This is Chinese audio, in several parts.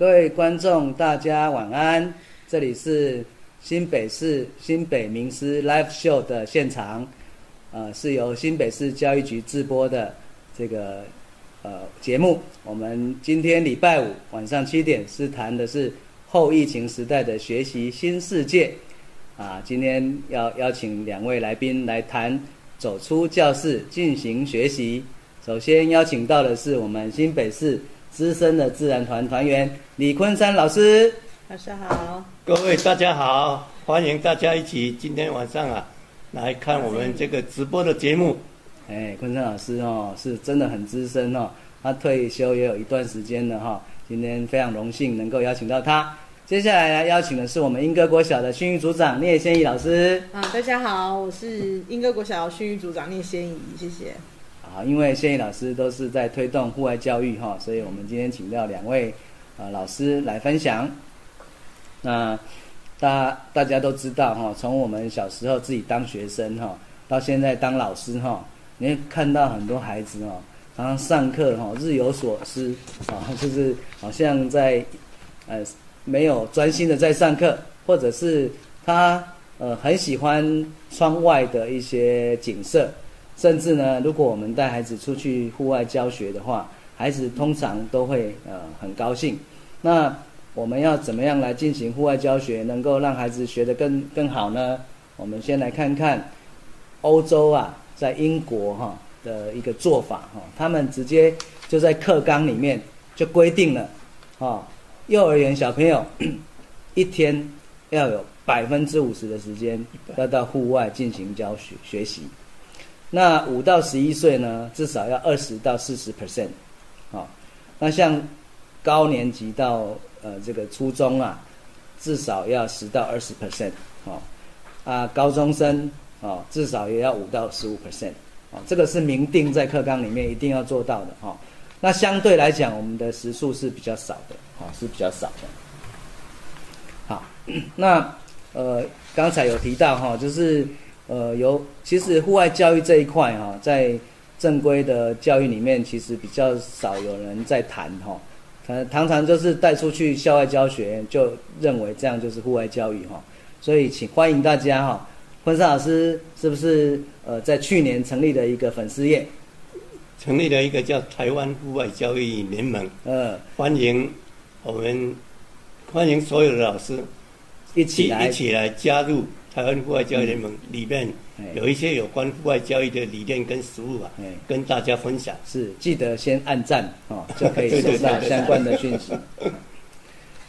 各位观众，大家晚安。这里是新北市新北名师 Live Show 的现场，呃，是由新北市教育局直播的这个呃节目。我们今天礼拜五晚上七点是谈的是后疫情时代的学习新世界。啊，今天要邀请两位来宾来谈走出教室进行学习。首先邀请到的是我们新北市资深的自然团团员李昆山老师。老师好，各位大家好，欢迎大家一起今天晚上啊来看我们这个直播的节目。哎，昆山老师哦，是真的很资深哦，他退休也有一段时间了哈。今天非常荣幸能够邀请到他。接下来来邀请的是我们英歌国小的训育组长聂先怡老师。啊，大家好，我是英歌国小训育组长聂先怡，谢谢。啊，因为谢毅老师都是在推动户外教育哈，所以我们今天请到两位啊老师来分享。那大大家都知道哈，从我们小时候自己当学生哈，到现在当老师哈，你会看到很多孩子哦，常常上课哈日有所思啊，就是好像在呃。没有专心的在上课，或者是他呃很喜欢窗外的一些景色，甚至呢，如果我们带孩子出去户外教学的话，孩子通常都会呃很高兴。那我们要怎么样来进行户外教学，能够让孩子学得更更好呢？我们先来看看欧洲啊，在英国哈的一个做法哈，他们直接就在课纲里面就规定了啊。幼儿园小朋友 一天要有百分之五十的时间要到户外进行教学学习，那五到十一岁呢，至少要二十到四十 percent，好，那像高年级到呃这个初中啊，至少要十到二十 percent，好，啊高中生哦至少也要五到十五 percent，啊这个是明定在课纲里面一定要做到的哈。那相对来讲，我们的时数是比较少的，啊，是比较少的。好，那呃，刚才有提到哈，就是呃，有其实户外教育这一块哈，在正规的教育里面，其实比较少有人在谈哈，呃，常常就是带出去校外教学，就认为这样就是户外教育哈。所以，请欢迎大家哈，昆山老师是不是呃，在去年成立的一个粉丝页？成立了一个叫台湾户外教育联盟，嗯，欢迎我们欢迎所有的老师一起来一起来加入台湾户外教育联盟里面，有一些有关户外教育的理念跟实务啊，跟大家分享。是记得先按赞哦，就可以收到相关的讯息。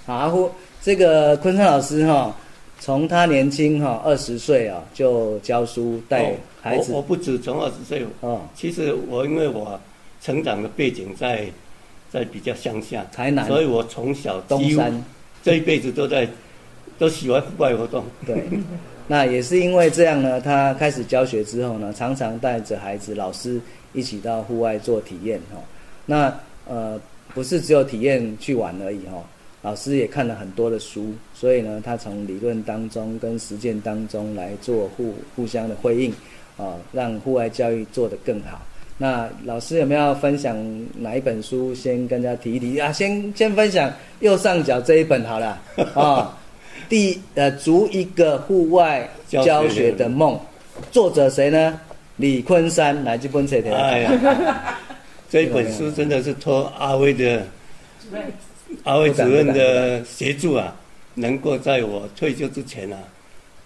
好，这个昆山老师哈。从他年轻哈二十岁啊就教书带孩子，我我不止从二十岁哦，其实我因为我成长的背景在在比较乡下，台南，所以我从小东山这一辈子都在都喜欢户外活动。对，那也是因为这样呢，他开始教学之后呢，常常带着孩子、老师一起到户外做体验哈。那呃不是只有体验去玩而已哈。老师也看了很多的书，所以呢，他从理论当中跟实践当中来做互互相的回应，啊，让户外教育做得更好。那老师有没有分享哪一本书？先跟大家提一提啊，先先分享右上角这一本好了啊。第呃，逐一个户外教学的梦，作者谁呢？李昆山，来这本册的。哎呀，这本书真的是托阿威的。阿威主任的协助啊，能够在我退休之前啊，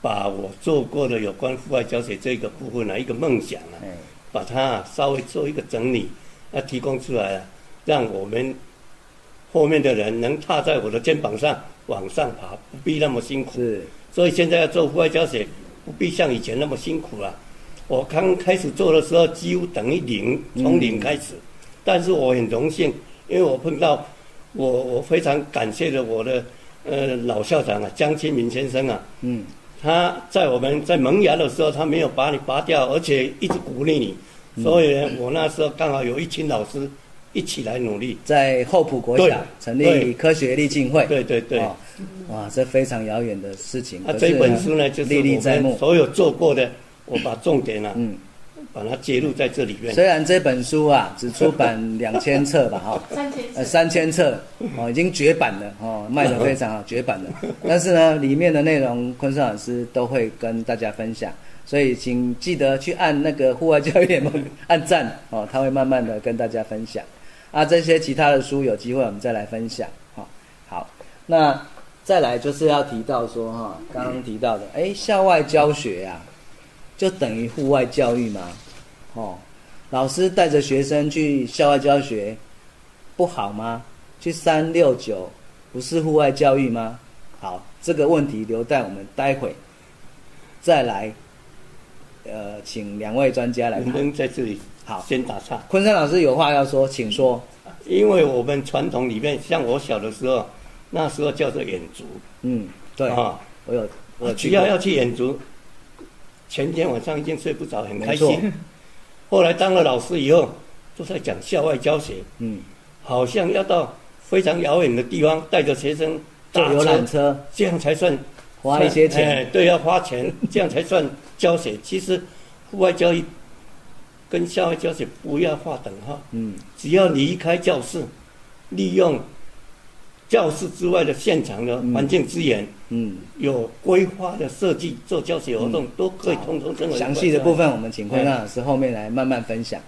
把我做过的有关户外教学这个部分啊，一个梦想啊，把它稍微做一个整理，那提供出来啊，让我们后面的人能踏在我的肩膀上往上爬，不必那么辛苦。是，所以现在要做户外教学，不必像以前那么辛苦了。我刚开始做的时候，几乎等于零，从零开始，但是我很荣幸，因为我碰到。我我非常感谢的我的呃老校长啊江清明先生啊，嗯，他在我们在萌芽的时候，他没有把你拔掉，而且一直鼓励你，所以呢，我那时候刚好有一群老师一起来努力，在厚朴国小成立科学立进会，对对对，哇，这非常遥远的事情。啊，这本书呢，就是我们所有做过的，我把重点啊，嗯，把它揭露在这里面。虽然这本书啊只出版 两千册吧，哈，三千呃三千册哦，已经绝版了哦，卖的非常好，绝版了。但是呢，里面的内容昆山老师都会跟大家分享，所以请记得去按那个户外教育联盟按赞哦，他会慢慢的跟大家分享。啊，这些其他的书有机会我们再来分享哈、好，那再来就是要提到说哈，刚刚提到的，哎，校外教学呀、就等于户外教育吗？哦，老师带着学生去校外教学不好吗？去三六九不是户外教育吗？好，这个问题留待我们待会再来，呃，请两位专家来能不谈。能在这里好，先打岔？昆山老师有话要说，请说。因为我们传统里面，像我小的时候，那时候叫做远足嗯，对，啊，我有，我。只要要去远足，前天晚上已经睡不着，很开心。后来当了老师以后，都在讲校外教学，嗯，好像要到非常遥远的地方，带着学生打坐游览车，这样才算花一些哎钱。对，要花钱，这样才算教学。其实户外教育跟校外教学不要划等号，嗯，只要离开教室，利用教室之外的现场的环境资源，嗯，有规划的设计做教学活动，都可以通通称为详细的部分我们请昆山老师后面来慢慢分享。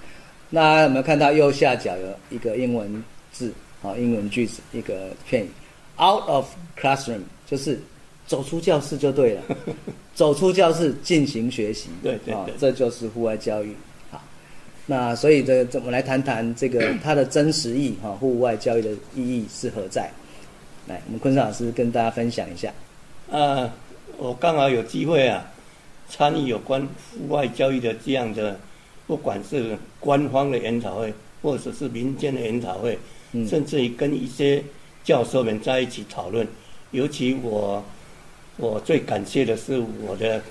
那有没有看到右下角有一个英文字，好，英文句子一个片语，out of classroom 就是走出教室就对了，走出教室进行学习，啊对对对。这就是户外教育。好，那所以这这我们来谈谈这个 它的真实意哈，户外教育的意义是何在？来，我们坤山老师跟大家分享一下。啊，我刚好有机会啊，参与有关户外教育的这样的，不管是官方的研讨会，或者是民间的研讨会，嗯甚至于跟一些教授们在一起讨论。尤其我，我最感谢的是我的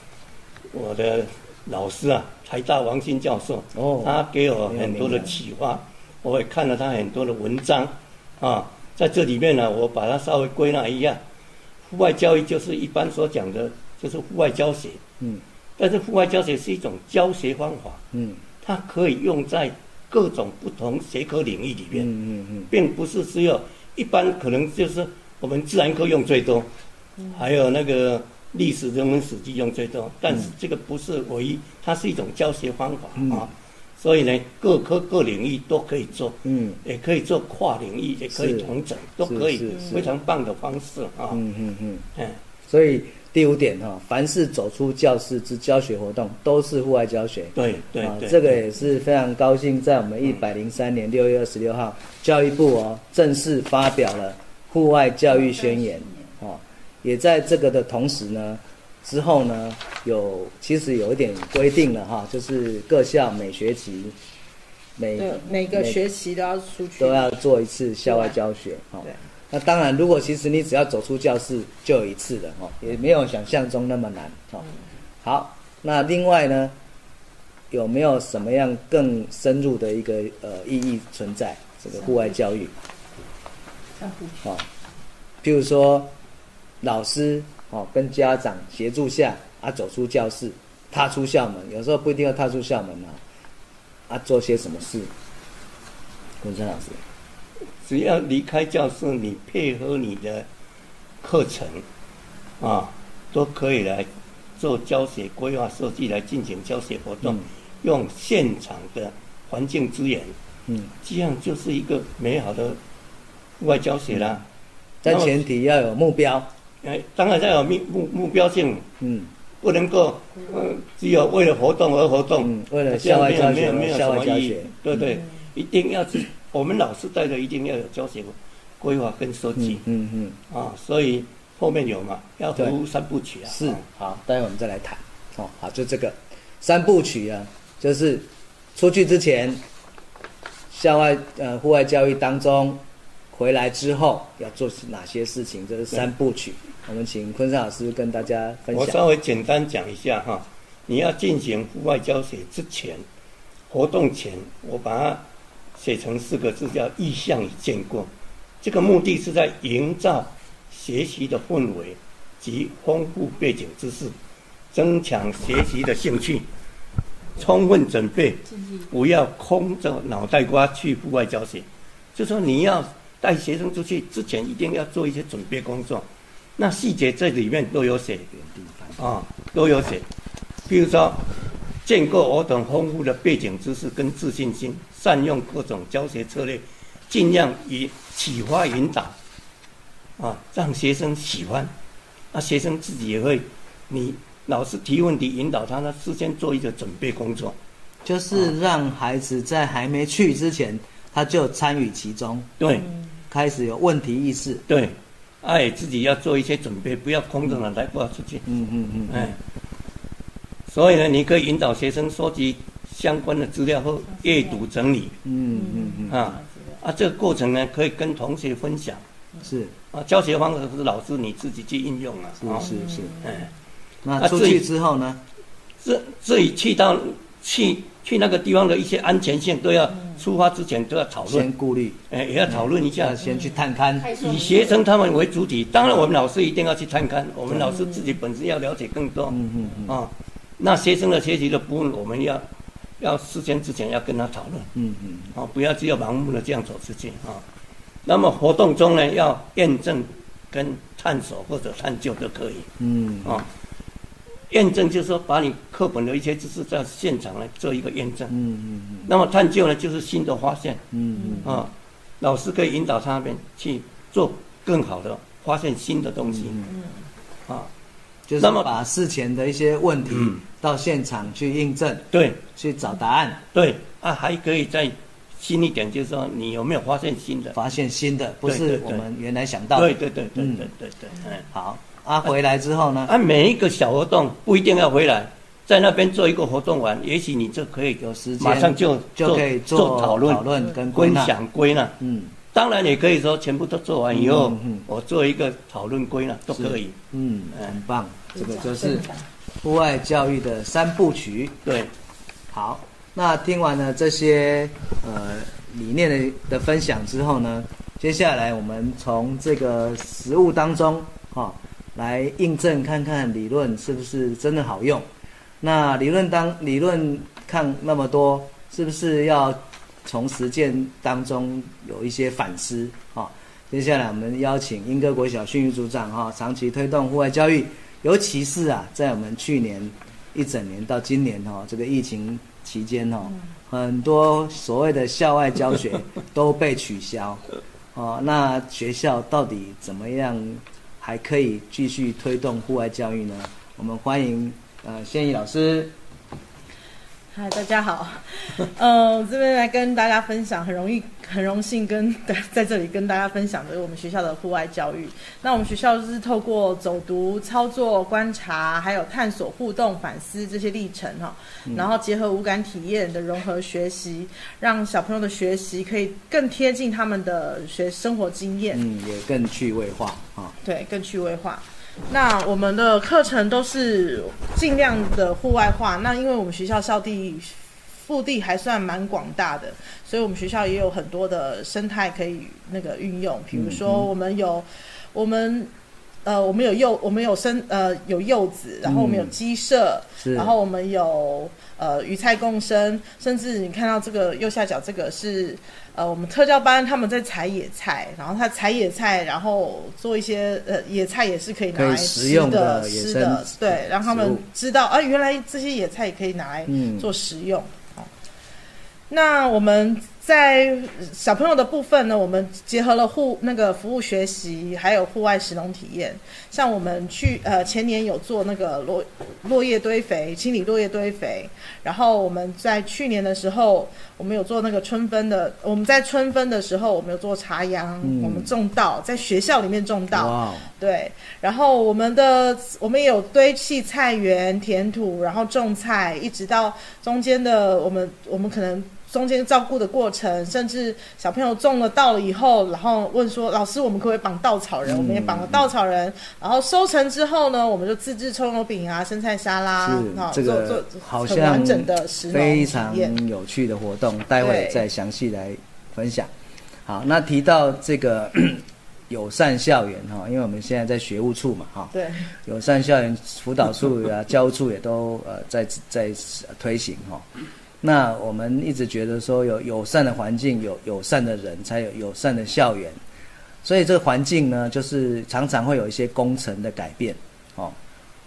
我的老师啊，台大王新教授，哦。他给我很多的启发，我也看了他很多的文章，啊，在这里面呢，我把它稍微归纳一下，户外教育就是一般所讲的，就是户外教学，嗯。但是户外教学是一种教学方法，嗯。它可以用在各种不同学科领域里嗯面，嗯嗯并不是只有一般可能就是我们自然科用最多，还有那个历史、人文、史记用最多，但是这个不是唯一，它是一种教学方法嗯啊。所以呢，各科各领域都可以做，嗯也可以做跨领域，也可以是同整，都可以非常棒的方式啊。嗯嗯嗯。嗯，所以第五点哈、凡是走出教室之教学活动，都是户外教学。对对啊，这个也是非常高兴，在我们一百零三年六月二十六号，教育部哦正式发表了户外教育宣言哦，也在这个的同时呢，之后呢有其实有一点规定了哈、就是各校每学期每对，每个学期都要出去，都要做一次校外教学哈、对。那当然，如果其实你只要走出教室就有一次的哈，也没有想象中那么难哈。好，那另外呢，有没有什么样更深入的一个呃意义存在？这个户外教育？散步哦，譬如说老师哦跟家长协助下啊走出教室，踏出校门，有时候不一定要踏出校门啊，啊做些什么事？文山老师，只要离开教室，你配合你的课程啊，都可以来做教学规划设计来进行教学活动，嗯。用现场的环境资源，嗯，这样就是一个美好的外教学啦。但前提要有目标，哎，当然要有目目目标性，嗯。不能够嗯只有为了活动而活动，嗯为了校外教学没有没有没有校外什么意义教学，对对，一定要是我们老师带的，一定要有教学规划跟设计。嗯嗯啊，所以后面有嘛，要服务三部曲啊，是啊。好，待会我们再来谈。哦，好，就这个三部曲啊，就是出去之前，校外呃户外教育当中，回来之后要做哪些事情，这是三部曲。我们请昆山老师跟大家分享。我稍微简单讲一下哈，你要进行户外教学之前，活动前，我把它写成四个字，叫意向与见过。这个目的是在营造学习的氛围及丰富背景知识，增强学习的兴趣。充分准备，不要空着脑袋瓜去户外教学。就说你要带学生出去之前，一定要做一些准备工作。那细节这里面都有写，啊，都有写。比如说，建构我等丰富的背景知识跟自信心，善用各种教学策略，尽量以启发引导，啊，让学生喜欢。那学生自己也会，你老师提问题引导他，他事先做一个准备工作，就是让孩子在还没去之前，他就参与其中，对，开始有问题意识。对，哎，自己要做一些准备，不要空着脑袋挂出去。嗯嗯嗯，哎，所以呢，你可以引导学生收集相关的资料后阅读整理嗯嗯嗯，啊啊，这个过程呢，可以跟同学分享是啊。教学方式是老师你自己去应用啊。啊是是是。哎，那出去之后呢？自自己去到去去那个地方的一些安全性都要出发之前都要讨论先论，顾虑，哎，也要讨论一下要。先去探勘。以学生他们为主体，当然我们老师一定要去探勘，我们老师自己本身要了解更多。嗯嗯嗯啊，那学生的学习的部分，我们要要事先之前要跟他讨论嗯嗯，啊，不要只有盲目的这样走出去啊。那么活动中呢，要验证跟探索或者探究都可以嗯啊。验证就是说，把你课本的一些知识在现场来做一个验证。嗯嗯嗯那么探究呢，就是新的发现嗯嗯啊，老师可以引导他们去做更好的发现新的东西嗯，啊。就是那么把事前的一些问题嗯到现场去印证，对去找答案，对啊，还可以再新一点，就是说你有没有发现新的？发现新的，不是我们原来想到的。对对对对嗯对对对，嗯。好，啊，回来之后呢，啊，每一个小活动不一定要回来，在那边做一个活动完，也许你就可以有时间马上就就可以做做讨论、讨论跟归分纳。享归纳。嗯当然也可以说全部都做完以后，嗯嗯我做一个讨论归纳都可以。嗯，哎很棒，这个就是户外教育的三部曲。对，好，那听完了这些呃理念的的分享之后呢，接下来我们从这个实物当中哈、来印证看看理论是不是真的好用。那理论当理论看那么多，是不是要从实践当中有一些反思啊、接下来我们邀请英歌国小训育组长哈、长期推动户外教育，尤其是啊，在我们去年一整年到今年哈、这个疫情期间哈、很多所谓的校外教学 都被取消。哦，那学校到底怎么样还可以继续推动户外教育呢？我们欢迎呃谢毅老师。嗨，大家好，呃，我这边来跟大家分享，很容易，很荣幸跟 在这里跟大家分享的我们学校的户外教育。那我们学校就是透过走读、操作、观察，还有探索、互动、反思这些历程哈，然后结合无感体验的融合学习，让小朋友的学习可以更贴近他们的学生活经验。嗯，也更趣味化啊。对，更趣味化。那我们的课程都是尽量的户外化。那因为我们学校校地腹地还算蛮广大的，所以我们学校也有很多的生态可以那个运用。比如说，我们有我们呃，我们有柚，我们有生呃有柚子，然后我们有鸡舍，是，然后我们有呃鱼菜共生，甚至你看到这个右下角这个是呃我们特教班他们在采野菜，然后他采野菜，然后做一些呃野菜也是可以拿来吃的的吃的，对，让他们知道啊原来这些野菜也可以拿来嗯做食用。好，那我们在小朋友的部分呢，我们结合了户那个服务学习，还有户外实农体验。像我们去呃前年有做那个落落叶堆肥，清理落叶堆肥。然后我们在去年的时候，我们有做那个春分的。我们在春分的时候，我们有做茶秧，嗯我们种稻，在学校里面种稻。对，然后我们的我们也有堆砌菜园、填土，然后种菜，一直到中间的我们我们可能中间照顾的过程，甚至小朋友种了稻了以后，然后问说老师，我们可不可以绑稻草人？嗯我们也绑了稻草人，然后收成之后呢，我们就自制葱油饼啊、生菜沙拉，是啊，这个做做很好像完整的食农非常。有趣的活动，待会再详细来分享。好，那提到这个 友善校园哈，因为我们现在在学务处嘛哈，对，友善校园辅导处啊、教务处也都呃在在推行哈。那我们一直觉得说有友善的环境，有友善的人，才有友善的校园。所以这个环境呢，就是常常会有一些工程的改变哦。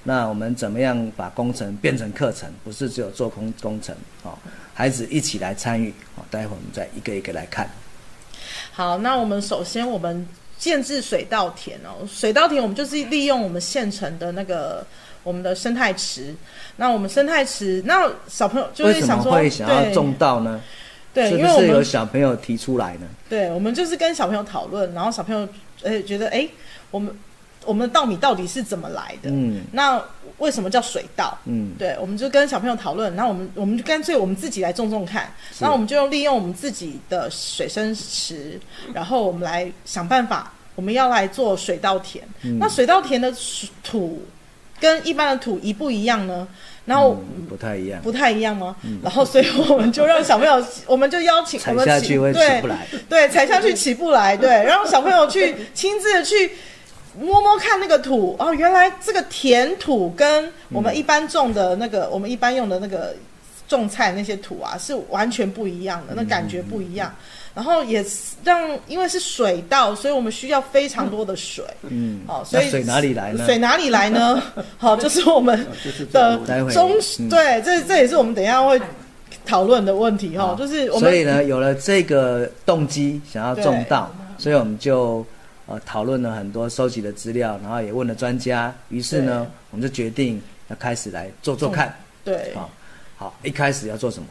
那我们怎么样把工程变成课程？不是只有做工工程哦，孩子一起来参与哦。待会儿我们再一个一个来看。好，那我们首先我们建制水稻田哦，水稻田我们就是利用我们现成的那个我们的生态池。那我们生态池，那小朋友就是想说，会想要种稻呢？对，因为我们有小朋友提出来呢。对，我们就是跟小朋友讨论，然后小朋友呃觉得，哎，我们我们的稻米到底是怎么来的？嗯，那为什么叫水稻？嗯，对，我们就跟小朋友讨论，然后我们我们就干脆我们自己来种种看，然后我们就利用我们自己的水生池，然后我们来想办法，我们要来做水稻田。那水稻田的土跟一般的土一不一样呢？然后不太一样，不太一样吗？然后所以我们就让小朋友，我们就邀请踩下去会起不来，对，踩下去起不来，对，让小朋友去亲自的去摸摸看那个土哦，原来这个田土跟我们一般种的那个，我们一般用的那个种菜那些土啊，是完全不一样的，那感觉不一样。然后也让，因为是水稻，所以我们需要非常多的水。嗯，好，所以水哪里来呢？水哪里来呢？好，就是我们的中对，这这也是我们等一下会讨论的问题哈。就是我们所以呢，有了这个动机，想要种稻，所以我们就呃讨论了很多收集的资料，然后也问了专家，于是呢，我们就决定要开始来做做看。对，好，好，一开始要做什么？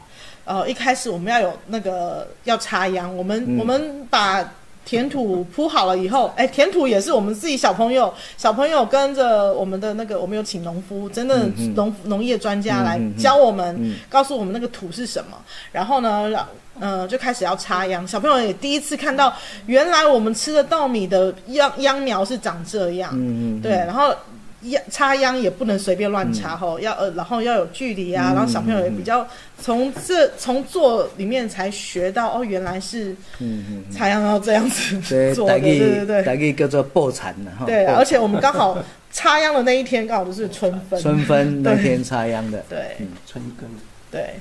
呃，一开始我们要有那个要插秧，我们我们把田土铺好了以后，哎，田土也是我们自己小朋友，小朋友跟着我们的那个，我们有请农夫，真的农农业专家来教我们，告诉我们那个土是什么，然后呢，让呃就开始要插秧，小朋友也第一次看到，原来我们吃的稻米的秧秧苗是长这样，嗯嗯，对，然后。秧插秧也不能随便乱插吼，要呃，然后要有距离啊，然后小朋友也比较从这从做里面才学到哦，原来是嗯嗯插秧要这样子做的，对对对，大概叫做破产的哈。对，而且我们刚好 插秧的那一天刚好就是春分，春分那天插秧的，对，春耕，对。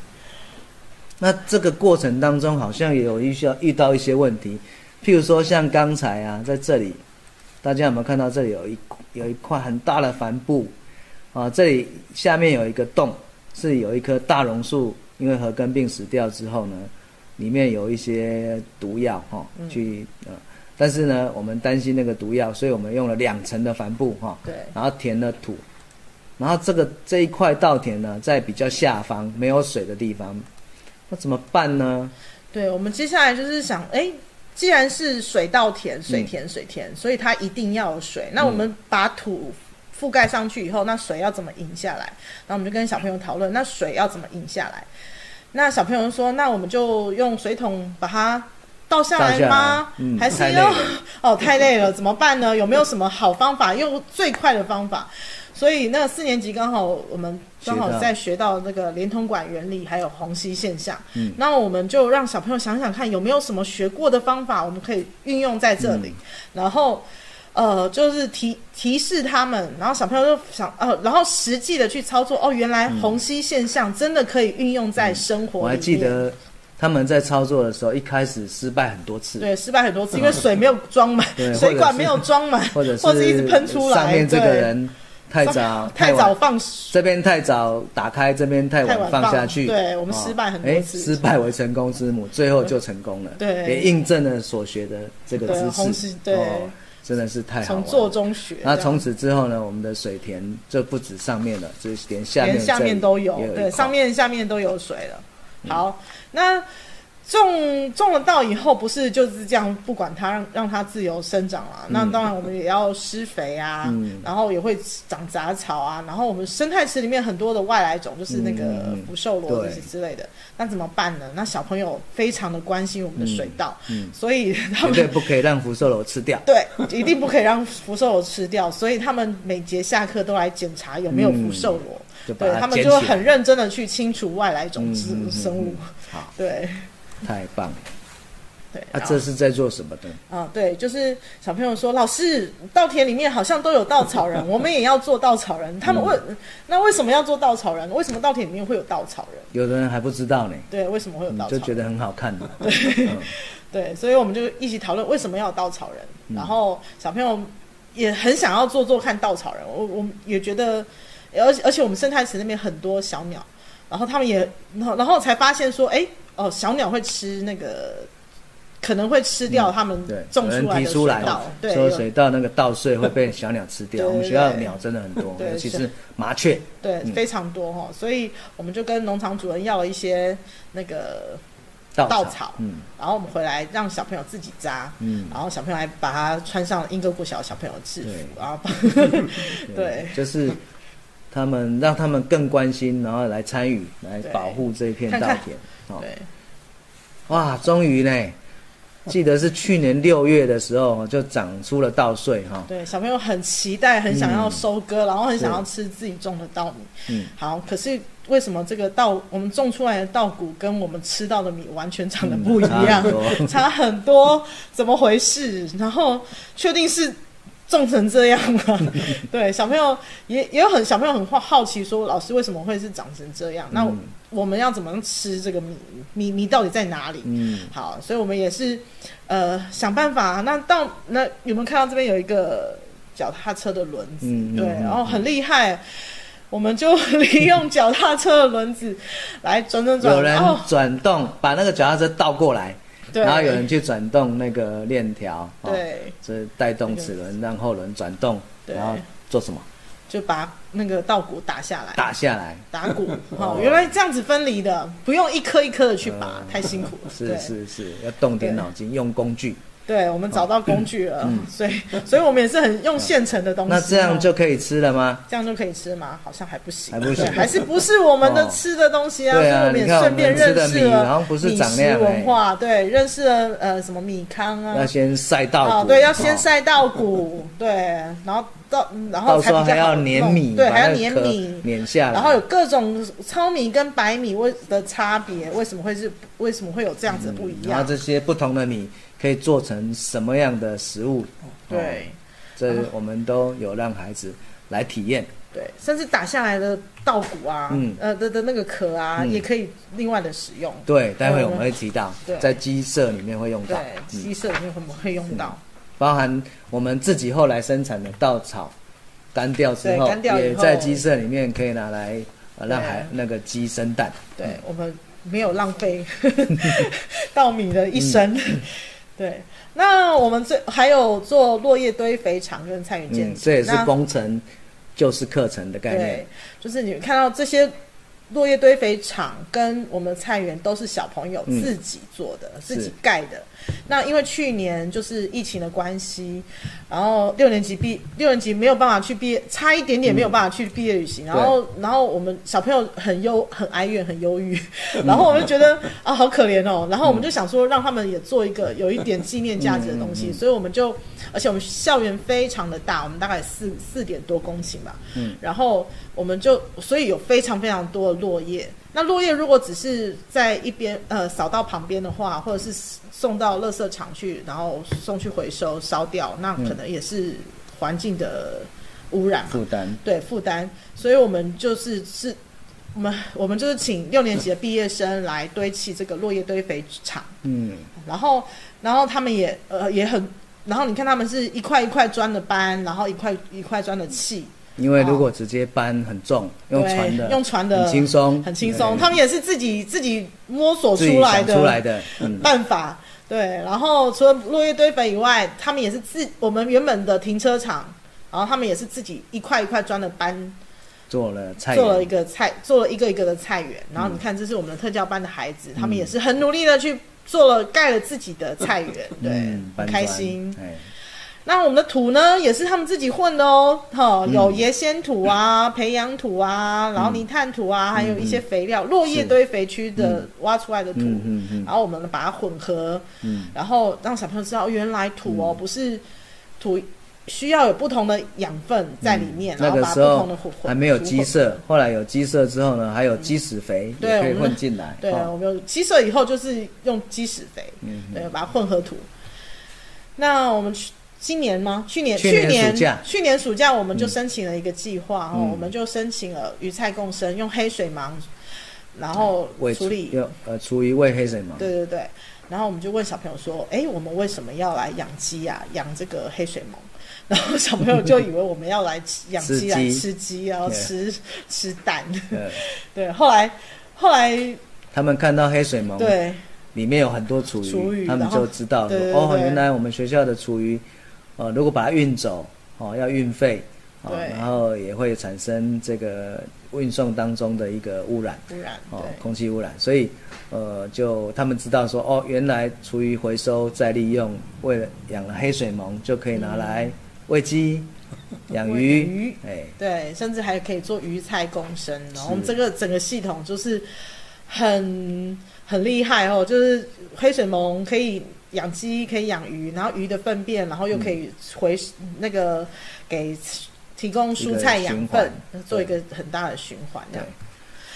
那这个过程当中好像也有一些遇到一些问题，譬如说像刚才啊，在这里。大家有没有看到这里有一有一块很大的帆布啊？这里下面有一个洞，是有一棵大榕树，因为核根病死掉之后呢，里面有一些毒药哈，去呃，但是呢，我们担心那个毒药，所以我们用了两层的帆布哈，对，然后填了土，然后这个这一块稻田呢，在比较下方没有水的地方，那怎么办呢？对，我们接下来就是想哎。既然是水稻田，水田水田，所以它一定要有水。那我们把土覆盖上去以后，那水要怎么引下来？那我们就跟小朋友讨论，那水要怎么引下来？那小朋友说，那我们就用水桶把它倒下来吗？还是要 哦太累了，怎么办呢？有没有什么好方法？用最快的方法？所以那四年级刚好我们刚好在学到那个连通管原理，还有虹吸现象。嗯，那我们就让小朋友想想看，有没有什么学过的方法，我们可以运用在这里。然后，呃，就是提提示他们，然后小朋友就想，呃，然后实际的去操作。哦，原来虹吸现象真的可以运用在生活。我还记得他们在操作的时候，一开始失败很多次。对，失败很多次，因为水没有装满，水管没有装满，或者或者一直喷出来。上面这个人。太早，太早放这边太早打开，这边太晚放下去。对我们失败很多次，失败为成功之母，最后就成功了。对，也印证了所学的这个知识。对，真的是太好。从做中学。那从此之后呢，我们的水田就不止上面了，就是连下面、下面都有。对，上面、下面都有水了。好，那。种种了稻以后，不是就是这样不管它，让让它自由生长啊。那当然我们也要施肥啊，然后也会长杂草啊。然后我们生态池里面很多的外来种，就是那个福寿螺这些之类的。那怎么办呢？那小朋友非常的关心我们的水稻，所以他们绝对不可以让福寿螺吃掉。对，一定不可以让福寿螺吃掉。所以他们每节下课都来检查有没有福寿螺，对他们就很认真的去清除外来种子生物。好，对。太棒了，对，啊，这是在做什么的？啊，对，就是小朋友说，老师，稻田里面好像都有稻草人，我们也要做稻草人。他们为、那为什么要做稻草人？为什么稻田里面会有稻草人？有的人还不知道呢，对，为什么会有嗯稻草人？就觉得很好看嘛。对，对所以我们就一起讨论为什么要有稻草人，嗯然后小朋友也很想要做做看稻草人，我我们也觉得，而且而且我们生态池那边很多小鸟，然后他们也，然后然后才发现说，哎，哦，小鸟会吃那个，可能会吃掉他们种出来的水稻，对，说水稻那个稻穗会被小鸟吃掉。我们学校的鸟真的很多，对尤其是麻雀。对，嗯。非常多哈、所以我们就跟农场主人要了一些那个稻稻草嗯。然后我们回来让小朋友自己扎，嗯，然后小朋友还把它穿上英歌国小小朋友的制服，对。然后 对。就是他们让他们更关心，然后来参与，来对保护这片稻田。哦，对哇，终于呢，记得是去年六月的时候就长出了稻穗哈。对，小朋友很期待，很想要收割，然后很想要吃自己种的稻米。嗯，好，可是为什么这个稻我们种出来的稻谷跟我们吃到的米完全长得嗯不一样？差很多 差很多，怎么回事？然后确定是种成这样吗？对，小朋友也也有很小朋友很好好奇说，老师为什么会是长成这样？那嗯我们要怎么吃这个米？米米到底在哪里？嗯，好，所以我们也是呃想办法。那到那有没有看到这边有一个脚踏车的轮子？对，然后很厉害。我们就利用脚踏车的轮子来转转转，有人转动，把那个脚踏车倒过来，对，然后有人去转动那个链条，哦，对这带动齿轮让后轮转动，然后做什么？就把那个稻谷打下来，打下来。打谷。哦哦，原来这样子分离的，不用一颗一颗的去拔，嗯太辛苦了。是是是，要动点脑筋，用工具。对，我们找到工具了，嗯所以所以我们也是很用现成的东西。那这样哦就可以吃了吗？这样就可以吃吗？好像还不行，还不行对还是不是我们的哦吃的东西啊？所以我们也顺便认识了米好像不是米食长那样文化，对，认识了呃什么米糠啊要，先晒稻啊，谷，对，要先哦晒稻谷，对，然后到嗯然后到时候还要碾米，对，还要碾米，碾下来，然后有各种糙米跟白米为的差别，为什么会是为什么会有这样子的不一样？然后这些不同的米可以做成什么样的食物？哦对这我们都有让孩子来体验。对，甚至打下来的稻谷啊，嗯呃的的那个壳啊，嗯也可以另外的使用。对，待会我们会提到对，在鸡舍里面会用到，，对鸡舍里面会不会用到？包含我们自己后来生产的稻草干掉之后干，掉后也在鸡舍里面可以拿来呃让孩那个鸡生蛋。对我们没有浪费 稻米的一生。嗯对，那我们最还有做落叶堆肥厂跟菜园建嗯，这也是那工程就是课程的概念对。，就是你看到这些落叶堆肥厂跟我们的菜园都是小朋友嗯自己做的、自己盖的。那因为去年就是疫情的关系，然后六年级毕六年级没有办法去毕业，差一点点没有办法去毕业旅行。然后然后我们小朋友很忧很哀怨很忧郁，然后我们就觉得啊好可怜哦。然后我们就想说让他们也做一个有一点纪念价值的东西，所以我们就而且我们校园非常的大，我们大概四四点多公顷吧。嗯，然后我们就所以有非常非常多的落叶。那落叶如果只是在一边呃扫到旁边的话，或者是送到垃圾场去，然后送去回收烧掉，那可能也是环境的污染嘛。负担。对负担，所以我们就是是，我们我们就是请六年级的毕业生来堆砌这个落叶堆肥场，嗯，然后然后他们也呃也很，然后你看他们是一块一块砖的搬，然后一块一块砖的砌，因为如果直接搬很重，用对船的用船的很轻松，很轻松，他们也是自己自己摸索出来的想出来的，嗯，办法。对，然后除了落叶堆肥以外，他们也是自我们原本的停车场，然后他们也是自己一块一块砖的搬做了菜做了一，个菜，做了一个一个的菜园。然后你看，这是我们的特教班的孩子，他们也是很努力的去做了盖了自己的菜园，对，嗯，很开心。哎，那我们的土呢，也是他们自己混的哦，哈、嗯。有椰仙土啊、培养土啊，然后泥炭土啊，还有一些肥料，落叶堆肥区的挖出来的土，嗯嗯嗯。然后我们把它混合，嗯，然后让小朋友知道，原来土哦、不是土，需要有不同的养分在里面，然那后把不个时候同的混还没有鸡，混。舍，后来有鸡舍之后呢，还有鸡屎肥对也可以混进来。对，哦我们有鸡舍以后就是用鸡屎肥，嗯。对，把它混合土。那我们去今年吗？去年去年年暑假去年暑假我们就申请了一个计划哦，嗯我们就申请了鱼菜共生，用黑水芒，然后喂处理有呃厨余喂黑水芒。对对对，然后我们就问小朋友说：“哎，我们为什么要来养鸡啊？养这个黑水虻？” 然后小朋友就以为我们要来吃养吃鸡 来吃鸡，然后吃吃蛋。呃，对，后来后来他们看到黑水虻对里面有很多厨余，他们就知道哦，原来我们学校的厨余，呃，如果把它运走，哦，要运费，哦，然后也会产生这个运送当中的一个污染，污染哦，空气污染，所以呃，就他们知道说哦，原来厨余回收再利用，为了养了黑水虻就可以拿来喂鸡、养鱼鱼，哎，对，甚至还可以做鱼菜共生。然后我们这个整个系统就是很很厉害哦，就是黑水虻可以养鸡，可以养鱼，然后鱼的粪便，然后又可以回、那个给提供蔬菜养分做一个很大的循环。对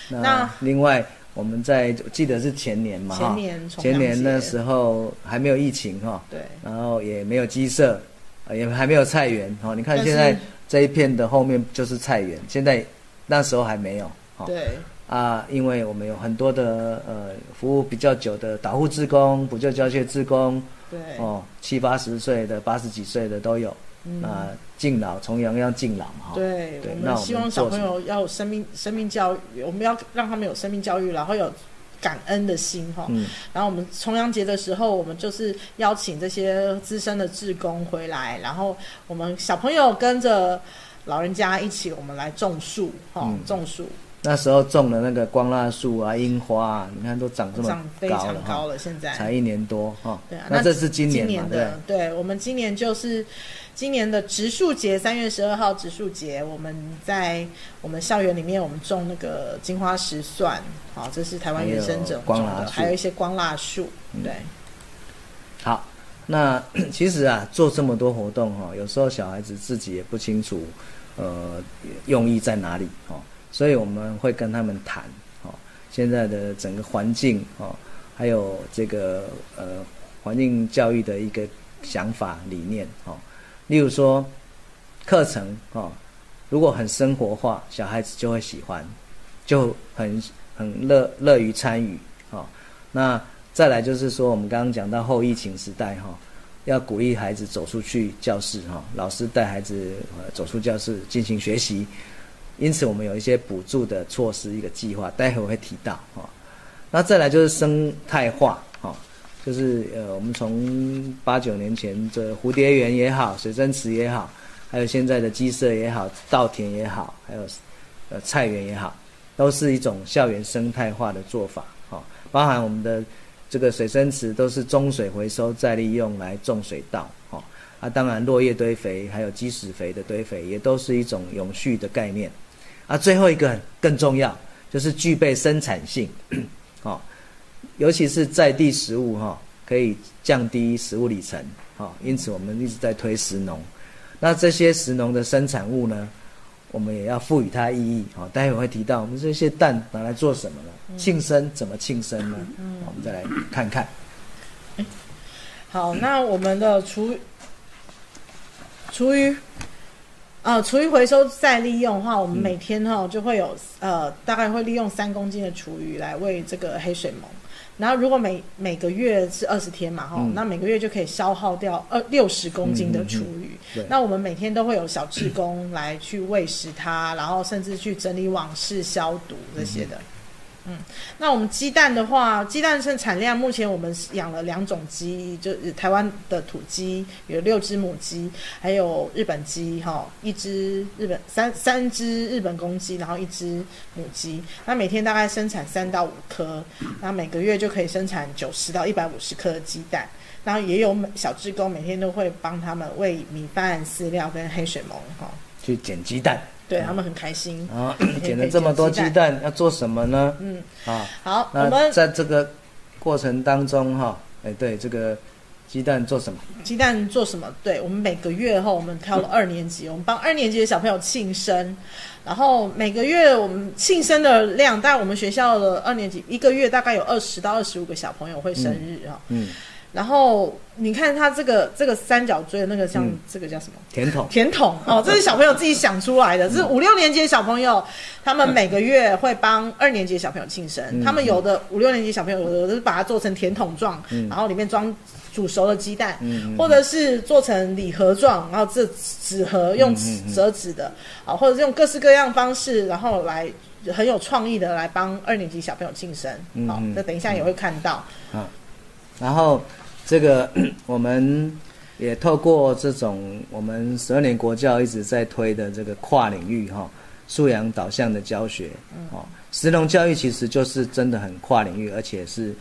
那那另外我们在我记得是前年嘛，前年重前年那时候还没有疫情哈，对然后也没有鸡舍，呃也还没有菜园哈。你看现在这一片的后面就是菜园，现在那时候还没有哈。对啊，因为我们有很多的呃服务比较久的导护志工、补救教学志工对，哦，七八十岁的、八十几岁的都有。嗯啊，敬老重阳要敬老嘛哈。对，我对我们们希望小朋友要有生命生命教育，我们要让他们有生命教育，然后有感恩的心哈。嗯，然后我们重阳节的时候，我们就是邀请这些资深的志工回来，然后我们小朋友跟着老人家一起，我们来种树哈，嗯种树那时候种的那个光蜡树啊、樱花啊，你看都长这么长非高了哈常高。了，现在才一年多哈。对啊，那这是今年嘛，对不的，对，我们今年就是今年的植树节，三月十二号植树节，我们在我们校园里面，我们种那个金花石蒜，好，这是台湾原生种种的，光蜡树还有一些光蜡树，嗯对，好，那其实啊，做这么多活动哈、有时候小孩子自己也不清楚，呃，用意在哪里哦，所以我们会跟他们谈哦，现在的整个环境哦，还有这个呃环境教育的一个想法理念哦，例如说课程哦，如果很生活化，小孩子就会喜欢，就很很乐乐于参与哦，那。再来就是说，我们刚刚讲到后疫情时代哈，要鼓励孩子走出去教室哈，老师带孩子呃走出教室进行学习，因此我们有一些补助的措施，一个计划，待会我会提到哈。那再来就是生态化哈，就是呃我们从八九年前这蝴蝶园也好，水生池也好，还有现在的鸡舍也好，稻田也好，还有呃菜园也好，都是一种校园生态化的做法哈，包含我们的。这个水生池都是中水回收再利用来种水稻，哦，啊，当然落叶堆肥还有基石肥的堆肥也都是一种永续的概念，啊，最后一个更重要就是具备生产性，哦，尤其是在地食物哈、哦，可以降低食物里程，哦，因此我们一直在推食农，那这些食农的生产物呢？我们也要赋予它意义，好，待会会提到我们这些蛋拿来做什么呢？庆生怎么庆生呢？我们再来看看。好，那我们的厨厨余，呃，厨余回收再利用的话，我们每天哈、就会有呃，大概会利用三公斤的厨余来喂这个黑水虻。然后如果每每个月是二十天嘛哈、嗯那每个月就可以消耗掉二六十公斤的厨余。对，那我们每天都会有小志工 来去喂食它，然后甚至去整理网室、消毒这些的。嗯，那我们鸡蛋的话，鸡蛋生产量目前我们养了两种鸡，就是台湾的土鸡有六只母鸡，还有日本鸡哈，一只日本三三只日本公鸡，然后一只母鸡。那每天大概生产三到五颗，那每个月就可以生产九十到一百五十颗鸡蛋。然后也有小志工每天都会帮他们喂米饭、饲料跟黑水虻哈，去捡鸡蛋，对他们很开心。啊，捡了这么多鸡蛋，要做什么呢？嗯，啊，好，我那们在这个过程当中哈，哎，对这个鸡蛋做什么？鸡蛋做什么？对我们每个月后，我们挑了二年级，我们帮二年级的小朋友庆生，然后每个月我们庆生的量，但我们学校的二年级一个月大概有二十到二十五个小朋友会生日啊。嗯，然后你看他这个这个三角锥的那个像嗯这个叫什么？甜筒。甜筒哦，这是小朋友自己想出来的，这是五六年级的小朋友，他们每个月会帮二年级的小朋友庆生。嗯他们有的五六年级小朋友，有的是把它做成甜筒状，嗯然后里面装煮熟的鸡蛋，或者是做成礼盒状，然后这纸盒用折纸的啊，或者是用各式各样方式，然后来很有创意的来帮二年级小朋友庆生。好那等一下也会看到。嗯然后这个 我们也透过这种我们十二年国教一直在推的这个跨领域哈、素养导向的教学，哦，石农教育其实就是真的很跨领域，而且是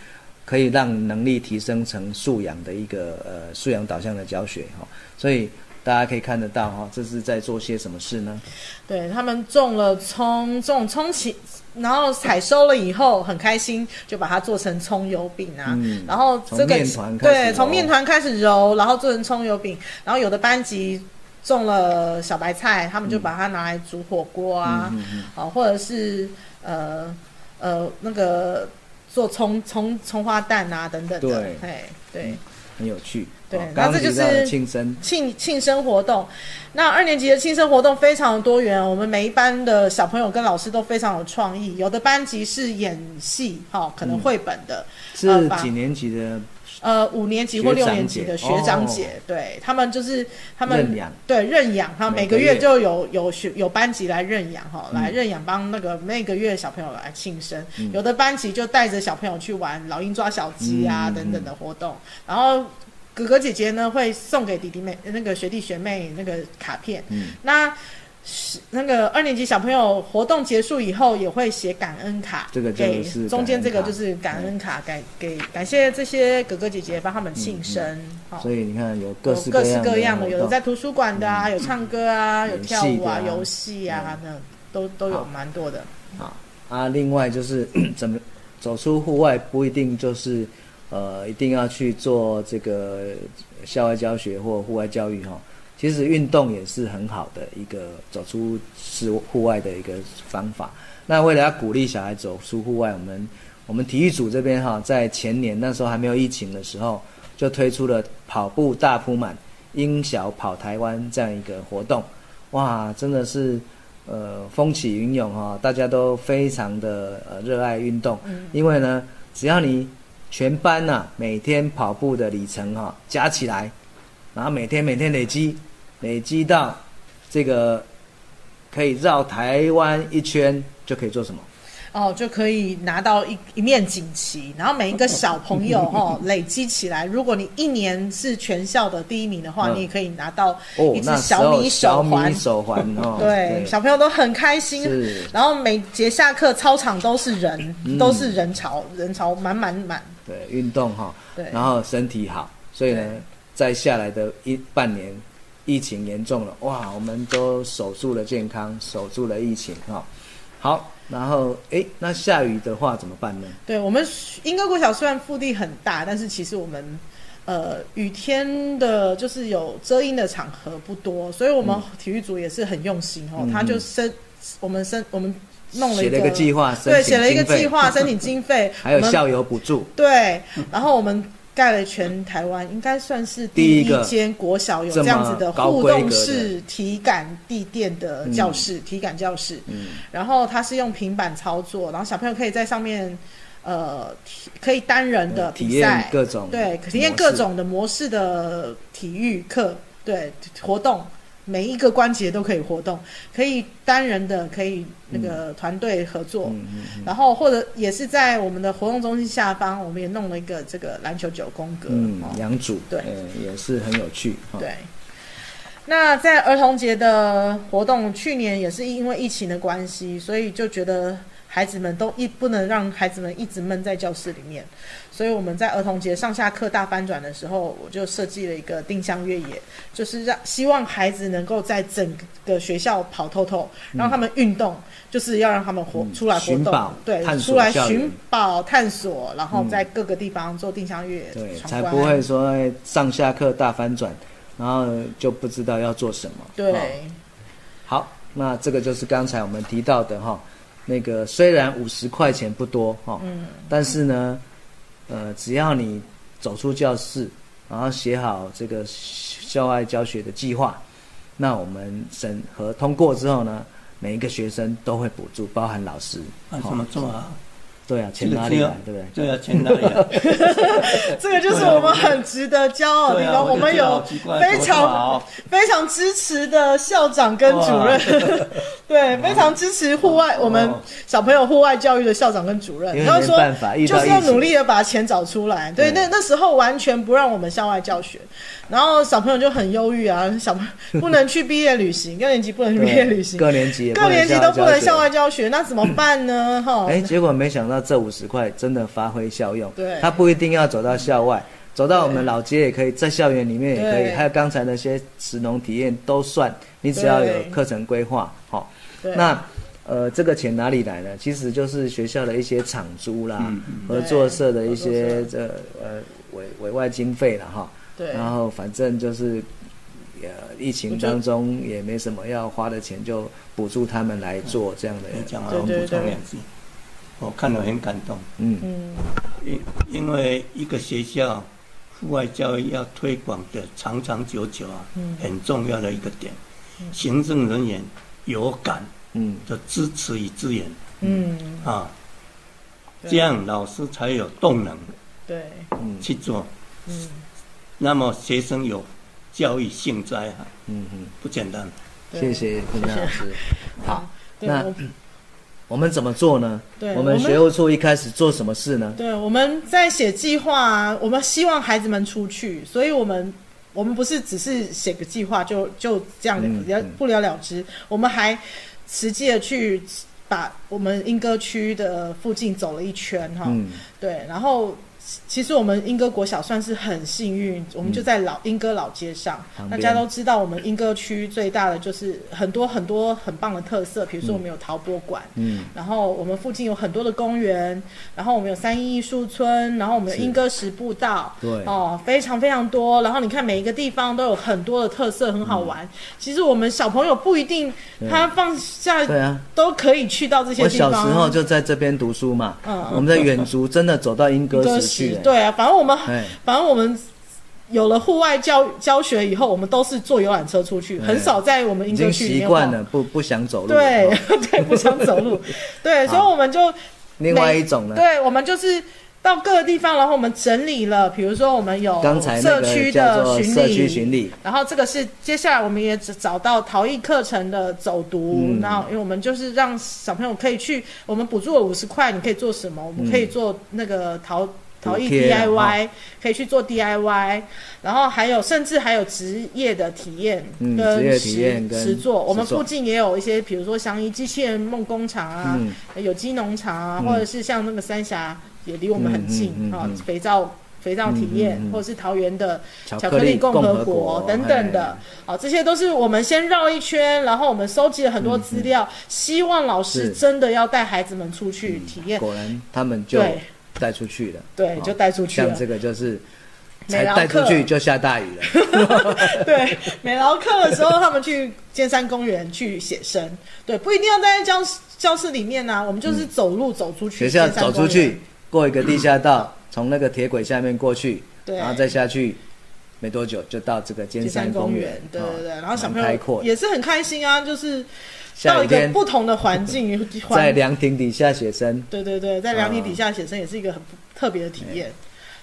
可以让能力提升成素养的一个呃素养导向的教学哈、所以大家可以看得到哈、这是在做些什么事呢？对他们种了葱，种葱起，然后采收了以后很开心，就把它做成葱油饼啊。嗯然后这个对，从面团开始揉，然后做成葱油饼。然后有的班级种了小白菜，他们就把它拿来煮火锅啊，嗯嗯啊，或者是呃呃那个做葱葱葱花蛋啊等等的。对哎，对。很有趣。对哦那这就是庆生，庆庆生活动，那二年级的庆生活动非常多元，我们每一班的小朋友跟老师都非常有创意。有的班级是演戏，哈、可能绘本的，是几年级的呃，五年级或六年级的姐学长哦姐，对他们就是他们？对认养，他们每个月月就有有学有班级来认养哈，嗯来认养帮那个每个月小朋友来庆生。嗯有的班级就带着小朋友去玩老鹰抓小鸡啊、嗯等等的活动，然后哥哥姐姐呢会送给弟弟妹那个学弟学妹那个卡片。嗯。那是那个二年级小朋友活动结束以后也会写感恩卡，这个给中间这个就是感恩卡，感给感谢这些哥哥姐姐帮他们庆生，好、所以你看有各式各式样各样的，有的在图书馆的啊，有唱歌啊，有跳舞啊，游戏啊，那都都有蛮多的。啊，另外就是 怎么走出户外，不一定就是呃一定要去做这个校外教学或户外教育哈。其实运动也是很好的一个走出室户外的一个方法。那为了要鼓励小孩走出户外，我们我们体育组这边哈，在前年那时候还没有疫情的时候，就推出了跑步大铺满英小跑台湾这样一个活动。哇，真的是呃风起云涌哈、大家都非常的呃热爱运动，嗯因为呢，只要你全班呐、每天跑步的里程哈、加起来，然后每天每天累积，累积到这个可以绕台湾一圈，就可以做什么？哦，就可以拿到一一面锦旗，然后每一个小朋友 哦累积起来，如果你一年是全校的第一名的话，嗯你也可以拿到哦一，只小米手环米。手环哦，对，小朋友都很开心。然后每节下课，操场都是人，嗯都是人潮，人潮满满满。对运动哈、对，然后身体好，所以呢，在下来的一半年，疫情严重了，哇，我们都守住了健康，守住了疫情哈、好，然后诶，那下雨的话怎么办呢？对我们英歌国小虽然腹地很大，但是其实我们呃雨天的，就是有遮阴的场合不多，所以我们体育组也是很用心哦，嗯他就申我们生我们弄了一写了一个计划，对，写了一个计划，申请经费，还有校友补助，对，然后我们盖了全台湾应该算是第第一个间国小有这样子的互动式体感地垫的教室，体感教室。嗯，然后它是用平板操作，然后小朋友可以在上面呃体可以单人的体验比赛，各种对，体验各种的模式的体育课，对活动。每一个关节都可以活动，可以单人的，可以那个团队合作，嗯嗯嗯。然后或者也是在我们的活动中心下方，我们也弄了一个这个篮球九宫格，嗯哦，养组对。呃也是很有趣哈。对。那在儿童节的活动，去年也是因为疫情的关系，所以就觉得孩子们都一不能让孩子们一直闷在教室里面，所以我们在儿童节上下课大翻转的时候，我就设计了一个定向越野，就是让希望孩子能够在整个学校跑透透，让他们运动，就是要让他们活、嗯出来活动，对出来寻宝探索，然后在各个地方做定向越野对，才不会说哎上下课大翻转，然后就不知道要做什么。对。哦好，那这个就是刚才我们提到的哈，那个虽然五十块钱不多哈，嗯，但是呢，呃，只要你走出教室，然后写好这个校外教学的计划，那我们审核通过之后呢，每一个学生都会补助，包含老师。怎么做啊？对啊，钱哪里来，对不对？对啊，钱哪里来？这个就是我们很值得骄傲的地方。我们有非常非常支持的校长跟主任，对，非常支持户外我们小朋友户外教育的校长跟主任。因为然后说没办法，就是要努力的把钱找出来。对，那那时候完全不让我们校外教学，然后小朋友就很忧郁啊，小朋友不能去毕业旅行，六年级不能去毕业旅行，各年级也各年级都不能校外教教学，那怎么办呢？哈。，哎，结果没想到这五十块真的发挥效用。对。他不一定要走到校外，走到我们老街也可以，在校园里面也可以，还有刚才那些实农体验都算，你只要有课程规划，好、对。那呃，这个钱哪里来呢？其实就是学校的一些场租啦，嗯嗯。合作社的一些这呃委委外经费了，哈。对，然后反正就是呃疫情当中也没什么要花的钱，就补助他们来做这样的你讲完，对对我补充对。两句，我看了很感动，嗯。嗯，因因为一个学校户外教育要推广的长长久久啊，嗯。很重要的一个点，行政人员有感嗯。的支持与支援。嗯，啊，这样老师才有动能对，嗯去做，嗯。那么学生有教育幸灾啊，嗯。嗯，不简单。对。谢谢坤娜老师。好，那对我我们怎么做呢？对我们学务处一开始做什么事呢？对，我们在写计划啊，我们希望孩子们出去，所以我们我们不是只是写个计划就就这样了嗯嗯不了了之，我们还实际的去把我们莺歌区的附近走了一圈哈，嗯对，然后。其实我们莺歌国小算是很幸运，我们就在老莺歌老街上，大家都知道我们莺歌区最大的就是很多很多很棒的特色，比如说我们有陶博馆，嗯。然后我们附近有很多的公园，然后我们有三一艺术村，然后我们有是莺歌十步道，对。哦，非常非常多。然后你看每一个地方都有很多的特色，很好玩。其实我们小朋友不一定他放下对啊，都可以去到这些我地方。小时候就在这边读书嘛，嗯我们的远足真的走到莺歌歌石对啊，反正我们哎，反正我们。有了户外教教学以后，我们都是坐游览车出去，很少在我们已莺歌区里面晃习惯了，不不想走路。对哦 对，不想走路。对，所以我们就另外一种呢，对，我们就是到各个地方，然后我们整理了，比如说我们有刚才那社区的巡做社区礼，巡礼，然后这个是接下来我们也只找到陶艺课程的走读，嗯然后因为我们就是让小朋友可以去，我们补助了五十块，你可以做什么？我们可以做那个陶。陶艺 DIY 可以去做 DIY，然后还有甚至还有职业的体验嗯跟实实做。我们附近也有一些，比如说祥仪机器人梦工厂啊，嗯。有机农场啊，嗯。或者是像那个三峡也离我们很近啊、肥皂肥皂体验，嗯嗯嗯或者是桃园的巧巧克力共和和国等等的，好，这些都是我们先绕一圈，然后我们收集了很多资料，希望老师真的要带孩子们出去体验，果然他们就对带出去了。对，哦就带出去了。像这个就是才带出去就下大雨了。对，美劳课的时候，他们去尖山公园去写生，对，不一定要待在教室教室里面啊，我们就是走路走出去，学校走出去，过一个地下道，从那个铁轨下面过去，对，然后再下去，没多久就到这个尖尖山公园，。对对对，哦然后小朋友。也是很开心啊，就是到一个不同的环境，在环凉亭底下写生，对对对，在凉亭哦底下写生也是一个很特别的体验。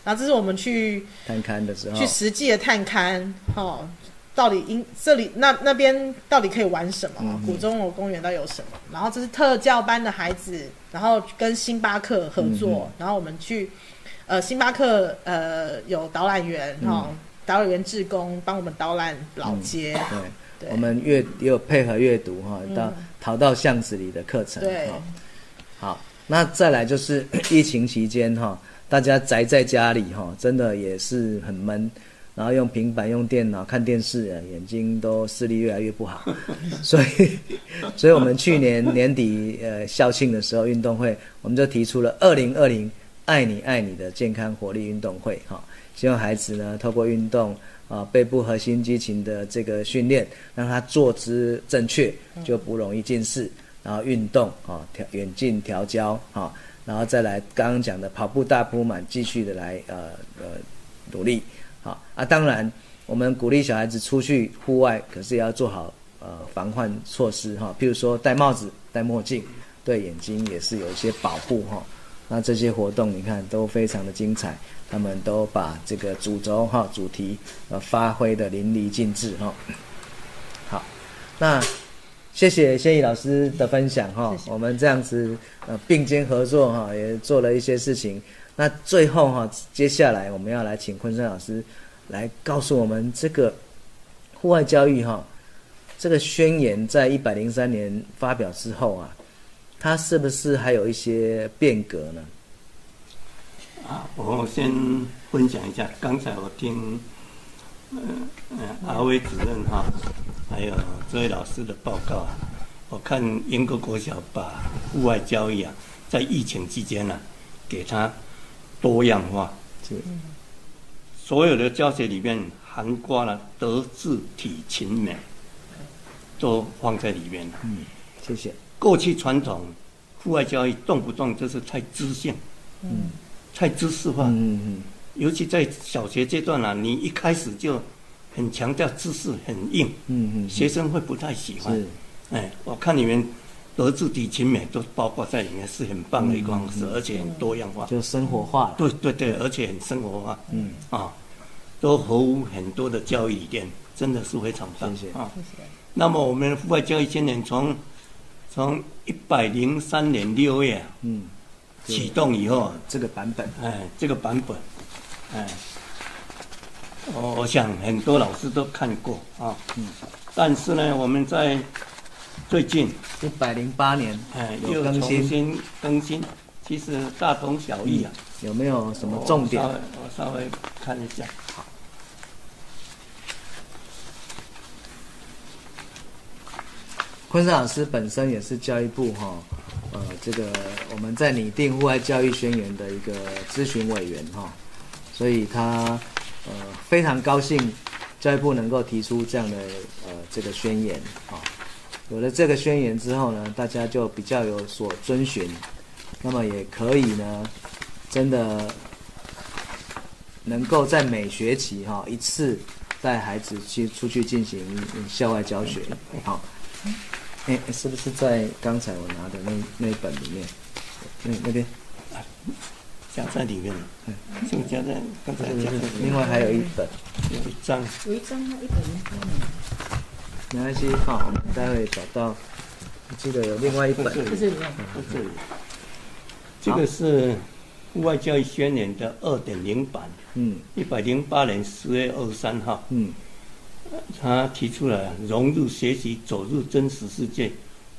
然后这是我们去探勘的时候去，实际的探勘，哦，到底因这里那那边到底可以玩什么？嗯古中楼公园到底有什么？然后这是特教班的孩子，然后跟星巴克合作，嗯然后我们去呃星巴克呃有导览员嗯哈、哦，导览员志工帮我们导览老街，对。对。我们阅也有配合阅读哈，嗯。到逃到巷子里的课程对。哈。好，那再来就是 疫情期间哈，大家宅在家里哈，真的也是很闷，然后用平板、用电脑看电视，眼睛都视力越来越不好，所以，所以我们去年年底呃校庆的时候运动会，我们就提出了二零二零爱你爱你的健康活力运动会哈，希望孩子呢透过运动啊背部核心肌群的这个训练，让他坐姿正确，就不容易近视。然后运动啊，调远近调焦啊，然后再来刚刚讲的跑步大铺满，继续的来呃呃努力好啊。当然，我们鼓励小孩子出去户外，可是也要做好呃防患措施哈，譬如说戴帽子、戴墨镜，对眼睛也是有一些保护哈。那这些活动你看都非常的精彩，他们都把这个主轴哈主题呃发挥的淋漓尽致哈。好，那。谢谢谢毅老师的分享哈，我们这样子呃并肩合作哈，也做了一些事情。那最后哈，接下来我们要来请昆山老师来告诉我们这个户外教育哈，这个宣言在一百零三年发表之后啊，它是不是还有一些变革呢？啊，我先分享一下，刚才我听。嗯嗯，阿威主任哈，还有这位老师的报告啊，我看英国国小把户外教育啊，在疫情期间呢，给它多样化，是，所有的教学里面涵盖了德智体勤美，都放在里面了。嗯，谢谢。过去传统户外教育动不动就是太知性，嗯，太知识化，嗯嗯。尤其在小学阶段啊，你一开始就很强调知识很硬，嗯嗯，学生会不太喜欢。哎，我看你们德智体勤美都包括在里面，是很棒的一个方式，而且很多样化，就生活化。对对对，而且很生活化。嗯啊，都合乎很多的教育理念，真的是非常棒。谢谢啊。谢谢。那么我们户外教育今年从从一百零三年六月嗯启动以后，这个版本，哎，这个版本。哎，我我想很多老师都看过啊，嗯，但是呢，我们在最近一百零八年，哎，又重新更新，其实大同小异啊。有没有什么重点？我稍微看一下。昆山老师本身也是教育部哈，呃，这个我们在拟定户外教育宣言的一个咨询委员哈。所以他呃非常高兴，教育部能够提出这样的呃这个宣言啊。有了这个宣言之后呢，大家就比较有所遵循，那么也可以呢，真的能够在每学期哈一次带孩子去出去进行校外教学。好，哎，是不是在刚才我拿的那那本里面？那那边。夹在里面，嗯，就夹在刚才夹的。另外还有一本，有一张，有一张，一本一本。没关系，好，我们待会找到。我记得有另外一本，在这里，在这里。这个是户外教育宣言的二点零版，嗯，一百零八年十月二十三号，嗯，他提出了融入学习，走入真实世界，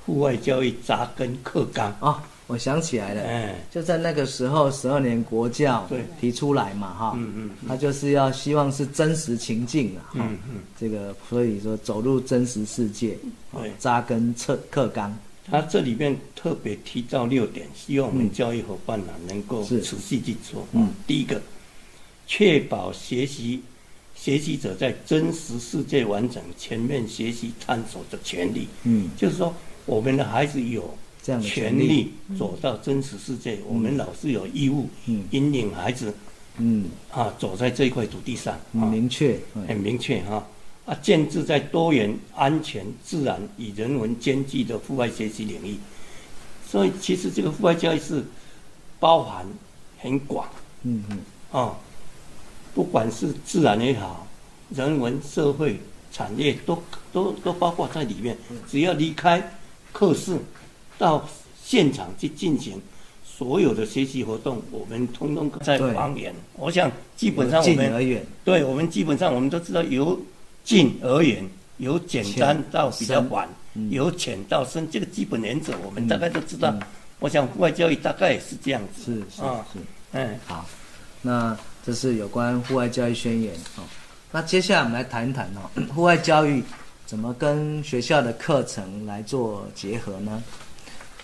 户外教育扎根课纲。啊。我想起来了，就在那个时候，十二年国教提出来嘛，哈，嗯嗯他就是要希望是真实情境啊，哈，这个所以说走入真实世界，扎根课课纲。他这里面特别提到六点，希望我们教育伙伴呢能够持续去做。嗯，第一个，确保学习学习者在真实世界完整全面学习探索的权利。嗯，就是说我们的孩子有。权利。走到真实世界，我们老师有义务引领孩子，嗯。啊，走在这一块土地上，很明确，很明确哈。啊，建制在多元、安全、自然与人文兼具的户外学习领域。所以，其实这个户外教育是包含很广，嗯嗯。啊，不管是自然也好，人文、社会、产业都都都包括在里面。只要离开课室。到现场去进行所有的学习活动，我们通通在方言。我想基本上我们对我们基本上我们都知道，由近而远，由简单到比较晚，由浅到深，这个基本原则我们大概都知道。我想户外教育大概也是这样子。是是啊是。嗯，好，那这是有关户外教育宣言哦。那接下来我们来谈一谈哦，户外教育怎么跟学校的课程来做结合呢？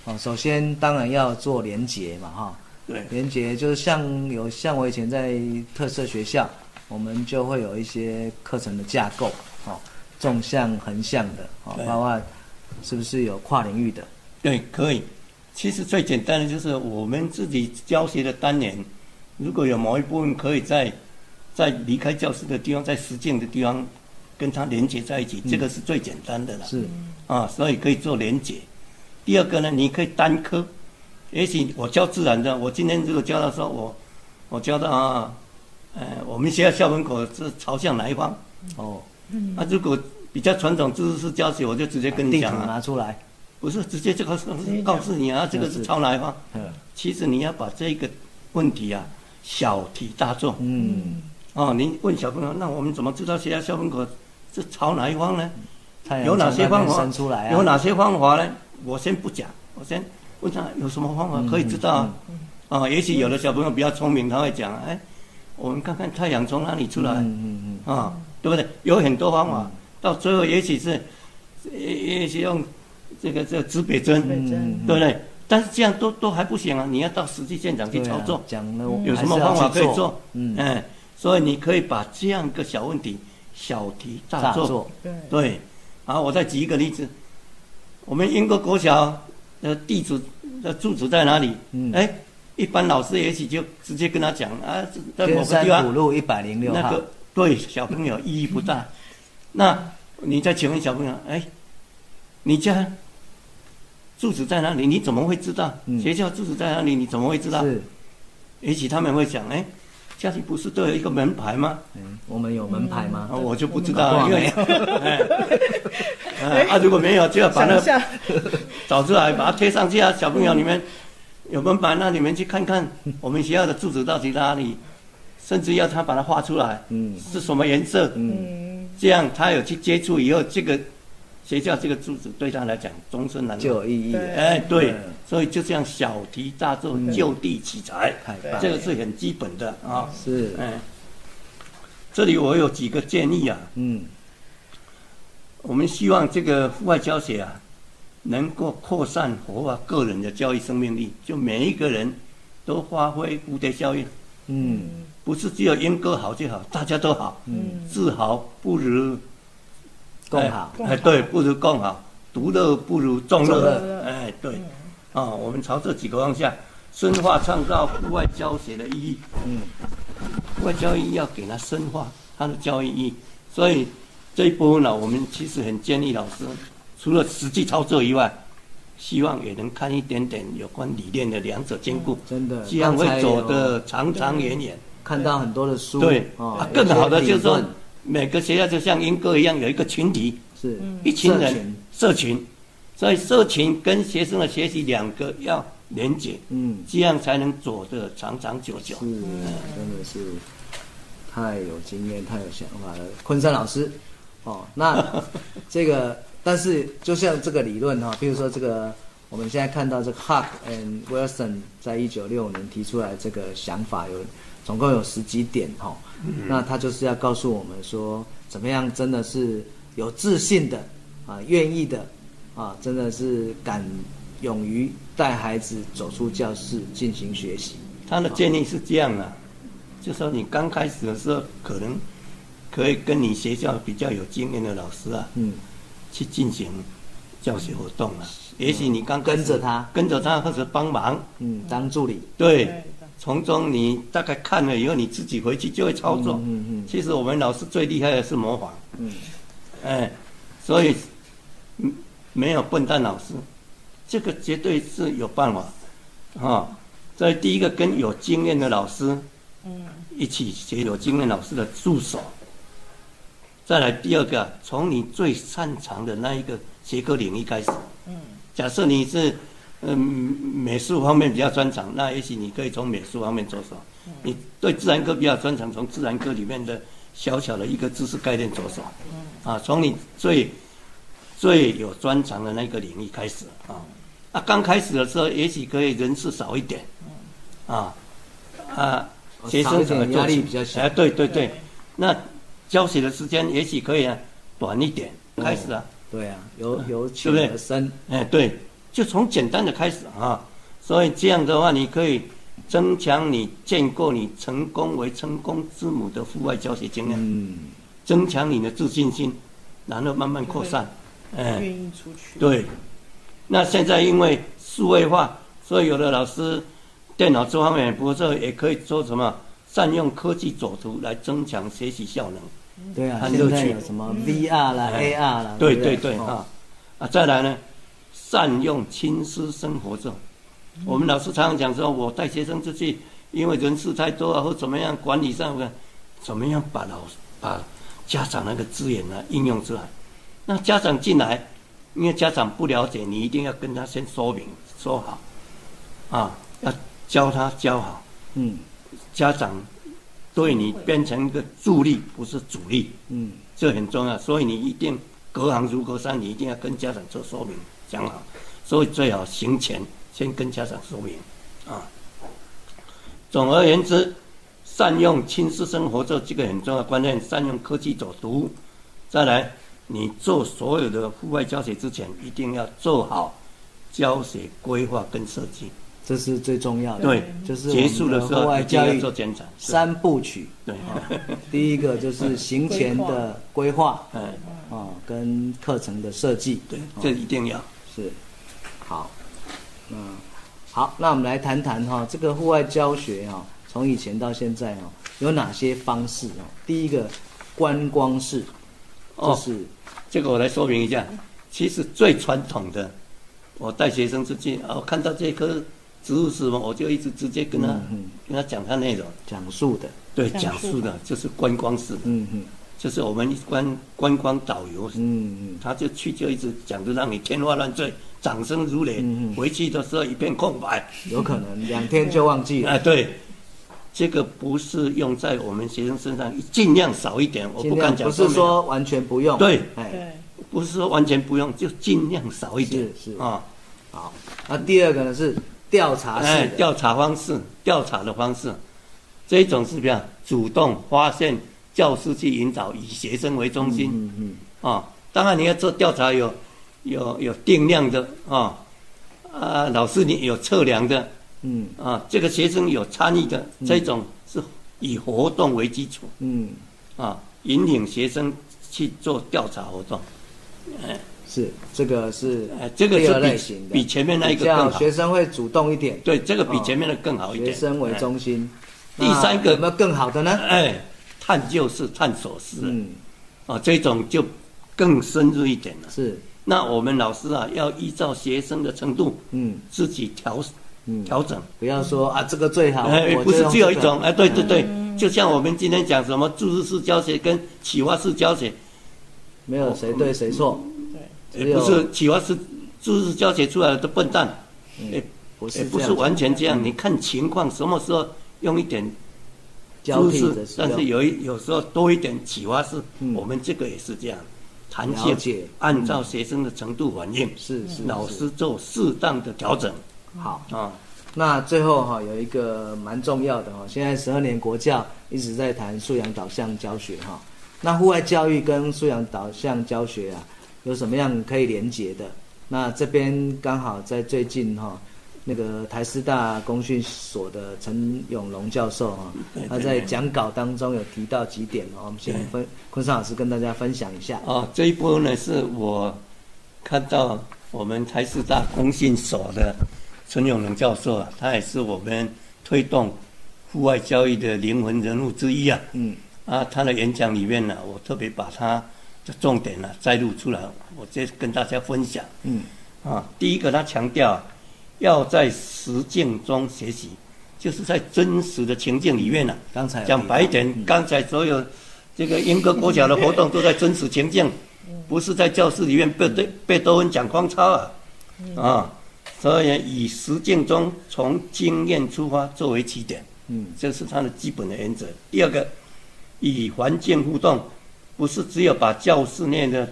哦，首先当然要做连结嘛，哈、对，连结就是像有像我以前在特色学校，我们就会有一些课程的架构，哦，纵向、横向的，哦，包括是不是有跨领域的？对，可以。其实最简单的就是我们自己教学的单元，如果有某一部分可以在在离开教室的地方，在实践的地方跟它连接在一起，这个是最简单的了。是，啊，所以可以做连接。第二个呢，你可以单科，也许我教自然的，我今天如果教到说我我教到啊，呃，我们学校校门口是朝向哪一方？哦，啊，如果比较传统知识教学，我就直接跟你讲啊，拿出来，不是直接这个告诉你啊，这个是朝哪一方？嗯其实你要把这个问题啊小题大做嗯，哦。你问小朋友，那我们怎么知道学校校门口是朝哪一方呢？有哪些方法？有哪些方法呢？我先不讲，我先问他有什么方法可以知道啊？啊，也许有的小朋友比较聪明，他会讲，哎，我们看看太阳从哪里出来嗯嗯啊，对不对？有很多方法，到最后也许是，也也许用这个这个指北针，对不对？但是这样都都还不行啊！你要到实际现场去操作，讲了有什么方法可以做？嗯，哎，所以你可以把这样一个小问题小题大做。大做，对，对，好，我再举一个例子，我们英国国小的地址的住址在哪里？嗯哎，一般老师也许就直接跟他讲啊，在某个地方，古路一百零六号，那个对小朋友意义不大。那你再请问小朋友，哎，你家住址在哪里？你怎么会知道？嗯学校住址在哪里？你怎么会知道？是，也许他们会想，哎，家里不是都有一个门牌吗？嗯，我们有门牌吗啊，？我就不知道，了因为，啊，如果没有，就要把那 找出来，把它贴上去啊。小朋友，你们有门牌，那你们去看看 我们学校的住址到底在哪里，甚至要他把它画出来，嗯是什么颜色，嗯，嗯，这样他有去接触以后，这个学校这个柱子对他来讲终身难忘。就有意义哎，对嗯，所以就这样小题大做，嗯。就地取材，这个是很基本的啊。是，哎，这里我有几个建议啊。嗯。我们希望这个户外教学啊，能够扩散活化个人的教育生命力，就每一个人都发挥蝴蝶效应，嗯。不是只有英哥好就好，大家都好，嗯，自豪不如共好，对，不如共好，独乐不如众众乐。乐，哎，对，啊，我们朝这几个方向深化创造户外教学的意义，嗯。户外教育要给它深化它的教育意义，所以这一部分呢，我们其实很建议老师，除了实际操作以外，希望也能看一点点有关理念的两者兼顾，真的，这样会走得长长远远。看到很多的书，对，哦啊，更好的就是说每个学校就像英歌一样，有一个群体，是。一群人社群。所以社群跟学生的学习两个要连接，嗯，这样才能走得长长久久。是，。真的是。太有经验、太有想法了。昆山老师，哦，那 这个，但是就像这个理论哈、比如说这个，我们现在看到这个 Huck and Wilson 在一九六五年提出来这个想法有，总共有十几点哈、那他就是要告诉我们说，怎么样真的是有自信的啊，愿意的啊，真的是敢勇于带孩子走出教室进行学习。他的建议是这样啊，就说你刚开始的时候，可能可以跟你学校比较有经验的老师啊，嗯，去进行教学活动啊。也许你刚跟着他。跟着他或者帮忙，嗯，当助理，对从中你大概看了以后，你自己回去就会操作。嗯嗯其实我们老师最厉害的是模仿，嗯。哎，所以嗯没有笨蛋老师，这个绝对是有办法，啊、所以第一个跟有经验的老师嗯。一起学有经验老师的助手，再来第二个，从你最擅长的那一个学科领域开始。嗯。假设你是嗯美术方面比较专长，那也许你可以从美术方面着手；你对自然科比较专长，从自然科里面的小小的一个知识概念着手。啊，从你最最有专长的那个领域开始啊。啊，刚开始的时候也许可以人数少一点，啊。啊，学生怎么压力比较小。哎，对对对，那教学的时间也许可以啊短一点，开始啊，对啊，由由浅而深，哎，对，就从简单的开始啊，所以这样的话，你可以增强你建构你成功为成功之母的户外教学经验，嗯，增强你的自信心，然后慢慢扩散，嗯，愿意出去。对，那现在因为数位化，所以有的老师电脑这方面不错，也可以做什么善用科技佐图来增强学习效能。对啊，现在有什么 VR 啦、哎。AR 啦，对对？对啊哦。啊，再来呢，善用亲师生活咒。我们老师常常讲说，我带学生出去，因为人事太多啊，或怎么样管理上的，怎么样把老把家长那个资源呢应用出来。那家长进来，因为家长不了解，你一定要跟他先说明说好，啊，要教他教好。嗯家长对你变成一个助力，不是主力。嗯这很重要，所以你一定隔行如隔山，你一定要跟家长做说明，讲好。所以最好行前先跟家长说明啊。总而言之，善用亲师生活这这个很重要观念，善用科技走读。再来，你做所有的户外教学之前，一定要做好教学规划跟设计。这是最重要的。对，就是结束的时候一定要外教育做检查。三部曲。对，第一个就是行前的规划哎，啊，跟课程的设计。对，哦这一定要。是，好，嗯好，那我们来谈谈哈，这个户外教学哈，从以前到现在哈，有哪些方式哦？第一个观光式，就哦是这个我来说明一下，其实最传统的，我带学生出去，哦，看到这棵植物是什么，我就一直直接跟他、嗯嗯。跟他讲他内容，讲述的，对，讲述讲述的。就是观光式。的，嗯嗯就是我们观观光导游，嗯嗯，他就去就一直讲，就让你天花乱坠，掌声如雷，回去的时候一片空白，有可能两天就忘记了，啊，对。这个不是用在我们学生身上，尽量少一点。我不敢讲不是说完全不用，对。哎，对，不是说完全不用，就尽量少一点。是是。啊，好，那第二个呢是调查式哎，调查方式，调查的方式，这一种是比较主动发现，教师去引导，以学生为中心嗯嗯啊。当然你要做调查有有有定量的啊啊，老师你有测量的嗯啊，这个学生有参与的，嗯这种是以活动为基础嗯，啊，引领学生去做调查活动。是这个是哎，这个是比类型的，比前面那一个更好。学生会主动一点，对，这个比哦前面的更好一点。学生为哎中心。第三个那有没有更好的呢？哎，探究式、探索式，嗯，啊，这种就更深入一点了。是，那我们老师啊，要依照学生的程度嗯。自己调嗯，调整，不要说啊这个最好，不是就用这个只有一种，哎，对对对，就像我们今天讲什么注释式教学跟启发式教学，没有谁对谁错，对，也不是启发式注释式教学出来的都笨蛋，哎，不是也不是完全这样，你看情况，什么时候用一点交替注释的使用，但是有一有时候多一点启发式，嗯我们这个也是这样，弹性按照学生的程度反应，是是是老师做适当的调整好。啊。那最后哈有一个蛮重要的哈，现在十二年国教一直在谈素养导向教学哈。那户外教育跟素养导向教学啊，有什么样可以连结的？那这边刚好在最近哈，那个台师大工训所的陈永龙教授哈，他在讲稿当中有提到几点哦，我们先分坤山老师跟大家分享一下。哦，这一波呢是我看到我们台师大工训所的陈永龙教授啊，他也是我们推动户外教育的灵魂人物之一啊。嗯啊，他的演讲里面呢，我特别把他的重点呢摘录出来，我再跟大家分享。嗯啊，第一个他强调啊要在实践中学习，就是在真实的情境里面呢、刚才讲白一点，嗯。刚才所有这个英歌国小的活动都在真实情境，不是在教室里面背对贝多芬讲框抄啊，啊，所以以实践中从经验出发作为起点，嗯。这是它的基本的原则。第二个，以环境互动，不是只有把教室内的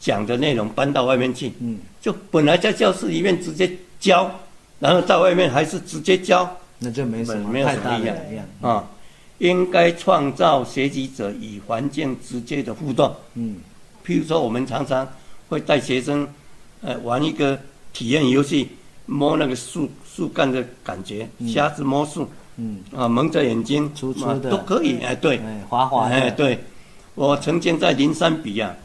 讲的内容搬到外面去，嗯。就本来在教室里面直接教，然后在外面还是直接教那就没什么没有太大的什么一样。啊。应该创造学习者与环境直接的互动。嗯譬如说，我们常常会带学生，呃，玩一个体验游戏，摸那个树树干的感觉，瞎子摸树嗯，啊，蒙着眼睛，啊粗粗的都可以。哎，对，哎，滑滑哎，对，我曾经在灵山比啊，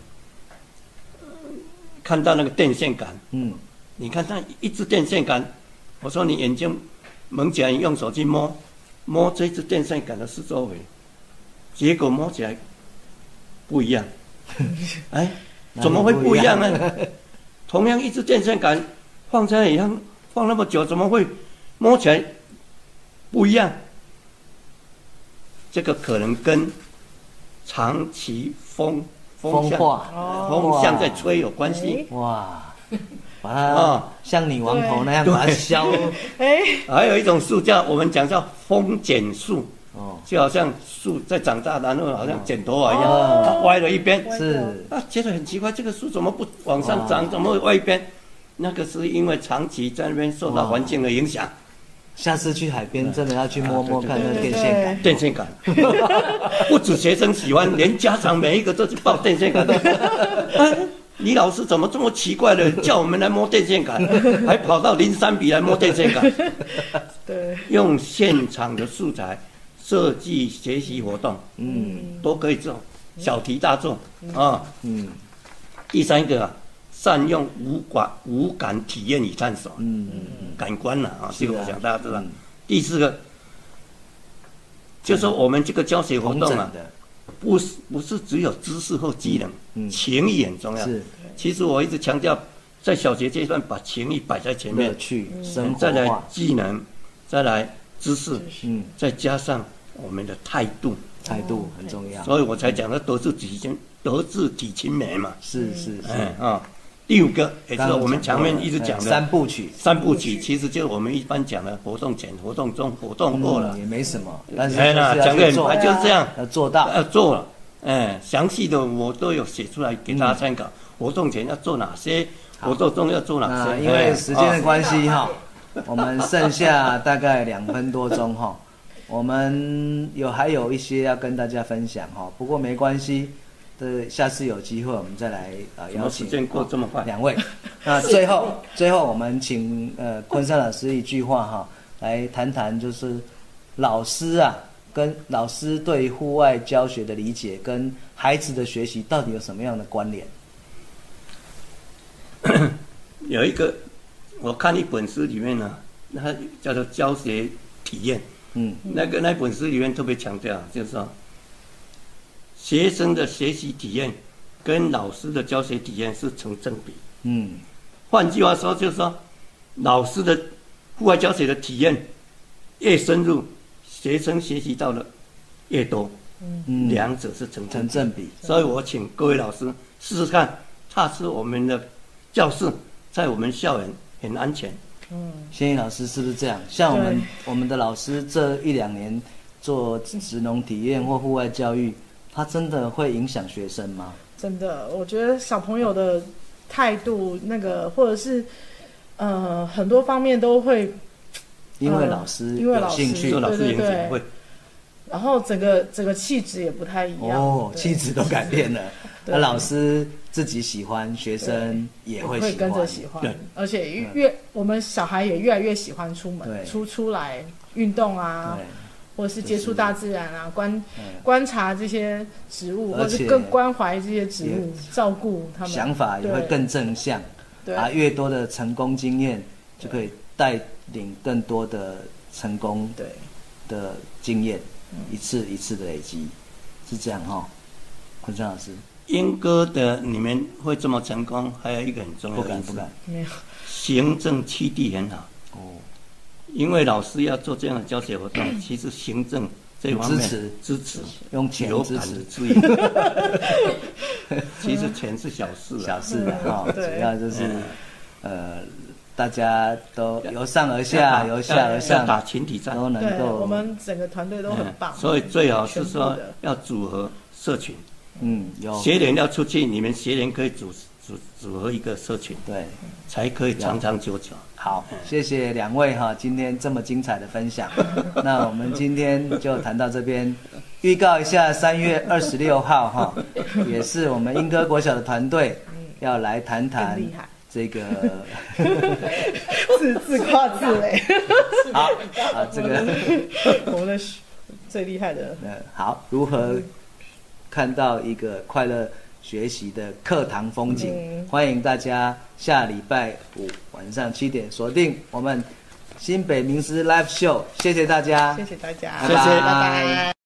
看到那个电线杆，嗯你看它一支电线杆，我说你眼睛蒙起来，你用手去摸，摸这支电线杆的四周围，结果摸起来不一样，哎，怎么会不一样呢？同样一支电线杆放在那里放放那么久，怎么会摸起来不一样？这个可能跟长期风风向风化，风向在吹有关系。哇，把啊。它像女王头那样把它削，哎，还有一种树叫我们讲叫风剪树，哦，就好像树在长大，然后好像剪头发一样，哦。它歪了一边。是，啊，觉得很奇怪，这个树怎么不往上长，哦怎么会歪一边？那个是因为长期在那边受到环境的影响。下次去海边真的要去摸摸看那个电线杆，电线杆，不止学生喜欢，连家长每一个都去抱电线杆。啊李老师怎么这么奇怪的 叫我们来摸电线杆，还跑到灵山比来摸电线杆？对，用现场的素材设计学习活动，嗯。都可以做，小题大做啊。嗯。第三个啊，善用五感五感体验与探索，嗯感官了啊，这个我想大家知道。嗯。第四个，就是我们这个教学活动啊，不是不是只有知识和技能，嗯。情谊很重要。是。其实我一直强调，在小学阶段把情谊摆在前面去，生活再来化，技能，再来知识，嗯，再加上我们的态度，态度很重要，所以我才讲的德智体亲，德智体亲美嘛。是是是，哎啊，第五个也是我们前面一直讲哎的三部曲，三部曲，其实就是我们一般讲的活动前、活动中、活动后了嗯。也没什么，但是讲的很白，就是这样，要做到，要做了。哎，详细的我都有写出来给大家参考。活动前要做哪些，活动中要做哪些。那因为哎时间的啊关系哈，我们剩下大概两分多钟哈，我们有还有一些要跟大家分享哈，不过没关系，的下次有机会我们再来呃怎邀请么时间过这么快？两位。那最后最后我们请呃昆山老师一句话哈，来谈谈就是老师啊跟老师对户外教学的理解跟孩子的学习到底有什么样的关联？有一个，我看一本书里面呢，它叫做教学体验。嗯那个那本书里面特别强调，就是说，学生的学习体验跟老师的教学体验是成正比。嗯换句话说，就是说，老师的户外教学的体验越深入，学生学习到的越多，嗯，两者是成正比。成正比。所以我请各位老师试试看，踏出我们的教室，在我们校园很安全。嗯仙怡老师是不是这样？像我们我们的老师这一两年做职农体验或户外教育，他真的会影响学生吗？真的，我觉得小朋友的态度，那个或者是呃很多方面都会，因为呃老师因为老师有兴趣老师对对对会，然后整个整个气质也不太一样。哦，对气质都改变了。那老师自己喜欢，学生也会喜欢，跟着喜欢对，而且越越我们小孩也越来越喜欢出门出出来运动啊，对，或者是接触大自然啊，观嗯。观察这些植物，或者是更关怀这些植物，照顾他们，想法也会更正向。对。啊，越多的成功经验，就可以带领更多的成功对。的经验，嗯。一次一次的累积，是这样哈、坤山老师，英歌的你们会这么成功，还有一个很重要的因素不敢。不敢，没有。行政基地很好。哦，因为老师要做这样的教学活动，其实行政这方面支持。支持。用钱支持。的支援。其实钱是小事啊，小事的哈、主要就是嗯。呃，大家都由上而下，由下而上打，群体战，都能，够我们整个团队都很棒，嗯。所以最好是说要组合社群，嗯有。学联要出去，你们学联可以组组组合一个社群，对，才可以长长久久。好，谢谢两位哈，今天这么精彩的分享。那我们今天就谈到这边，预告一下三月二十六号哈，也是我们英歌国小的团队要来谈谈这个 自自夸自擂，好啊，这个我们的最厉害的。嗯好，如何看到一个快乐学习的课堂风景？嗯欢迎大家下礼拜五晚上七点锁定我们新北名师 Live Show，谢谢大家，谢谢大家，谢谢拜拜。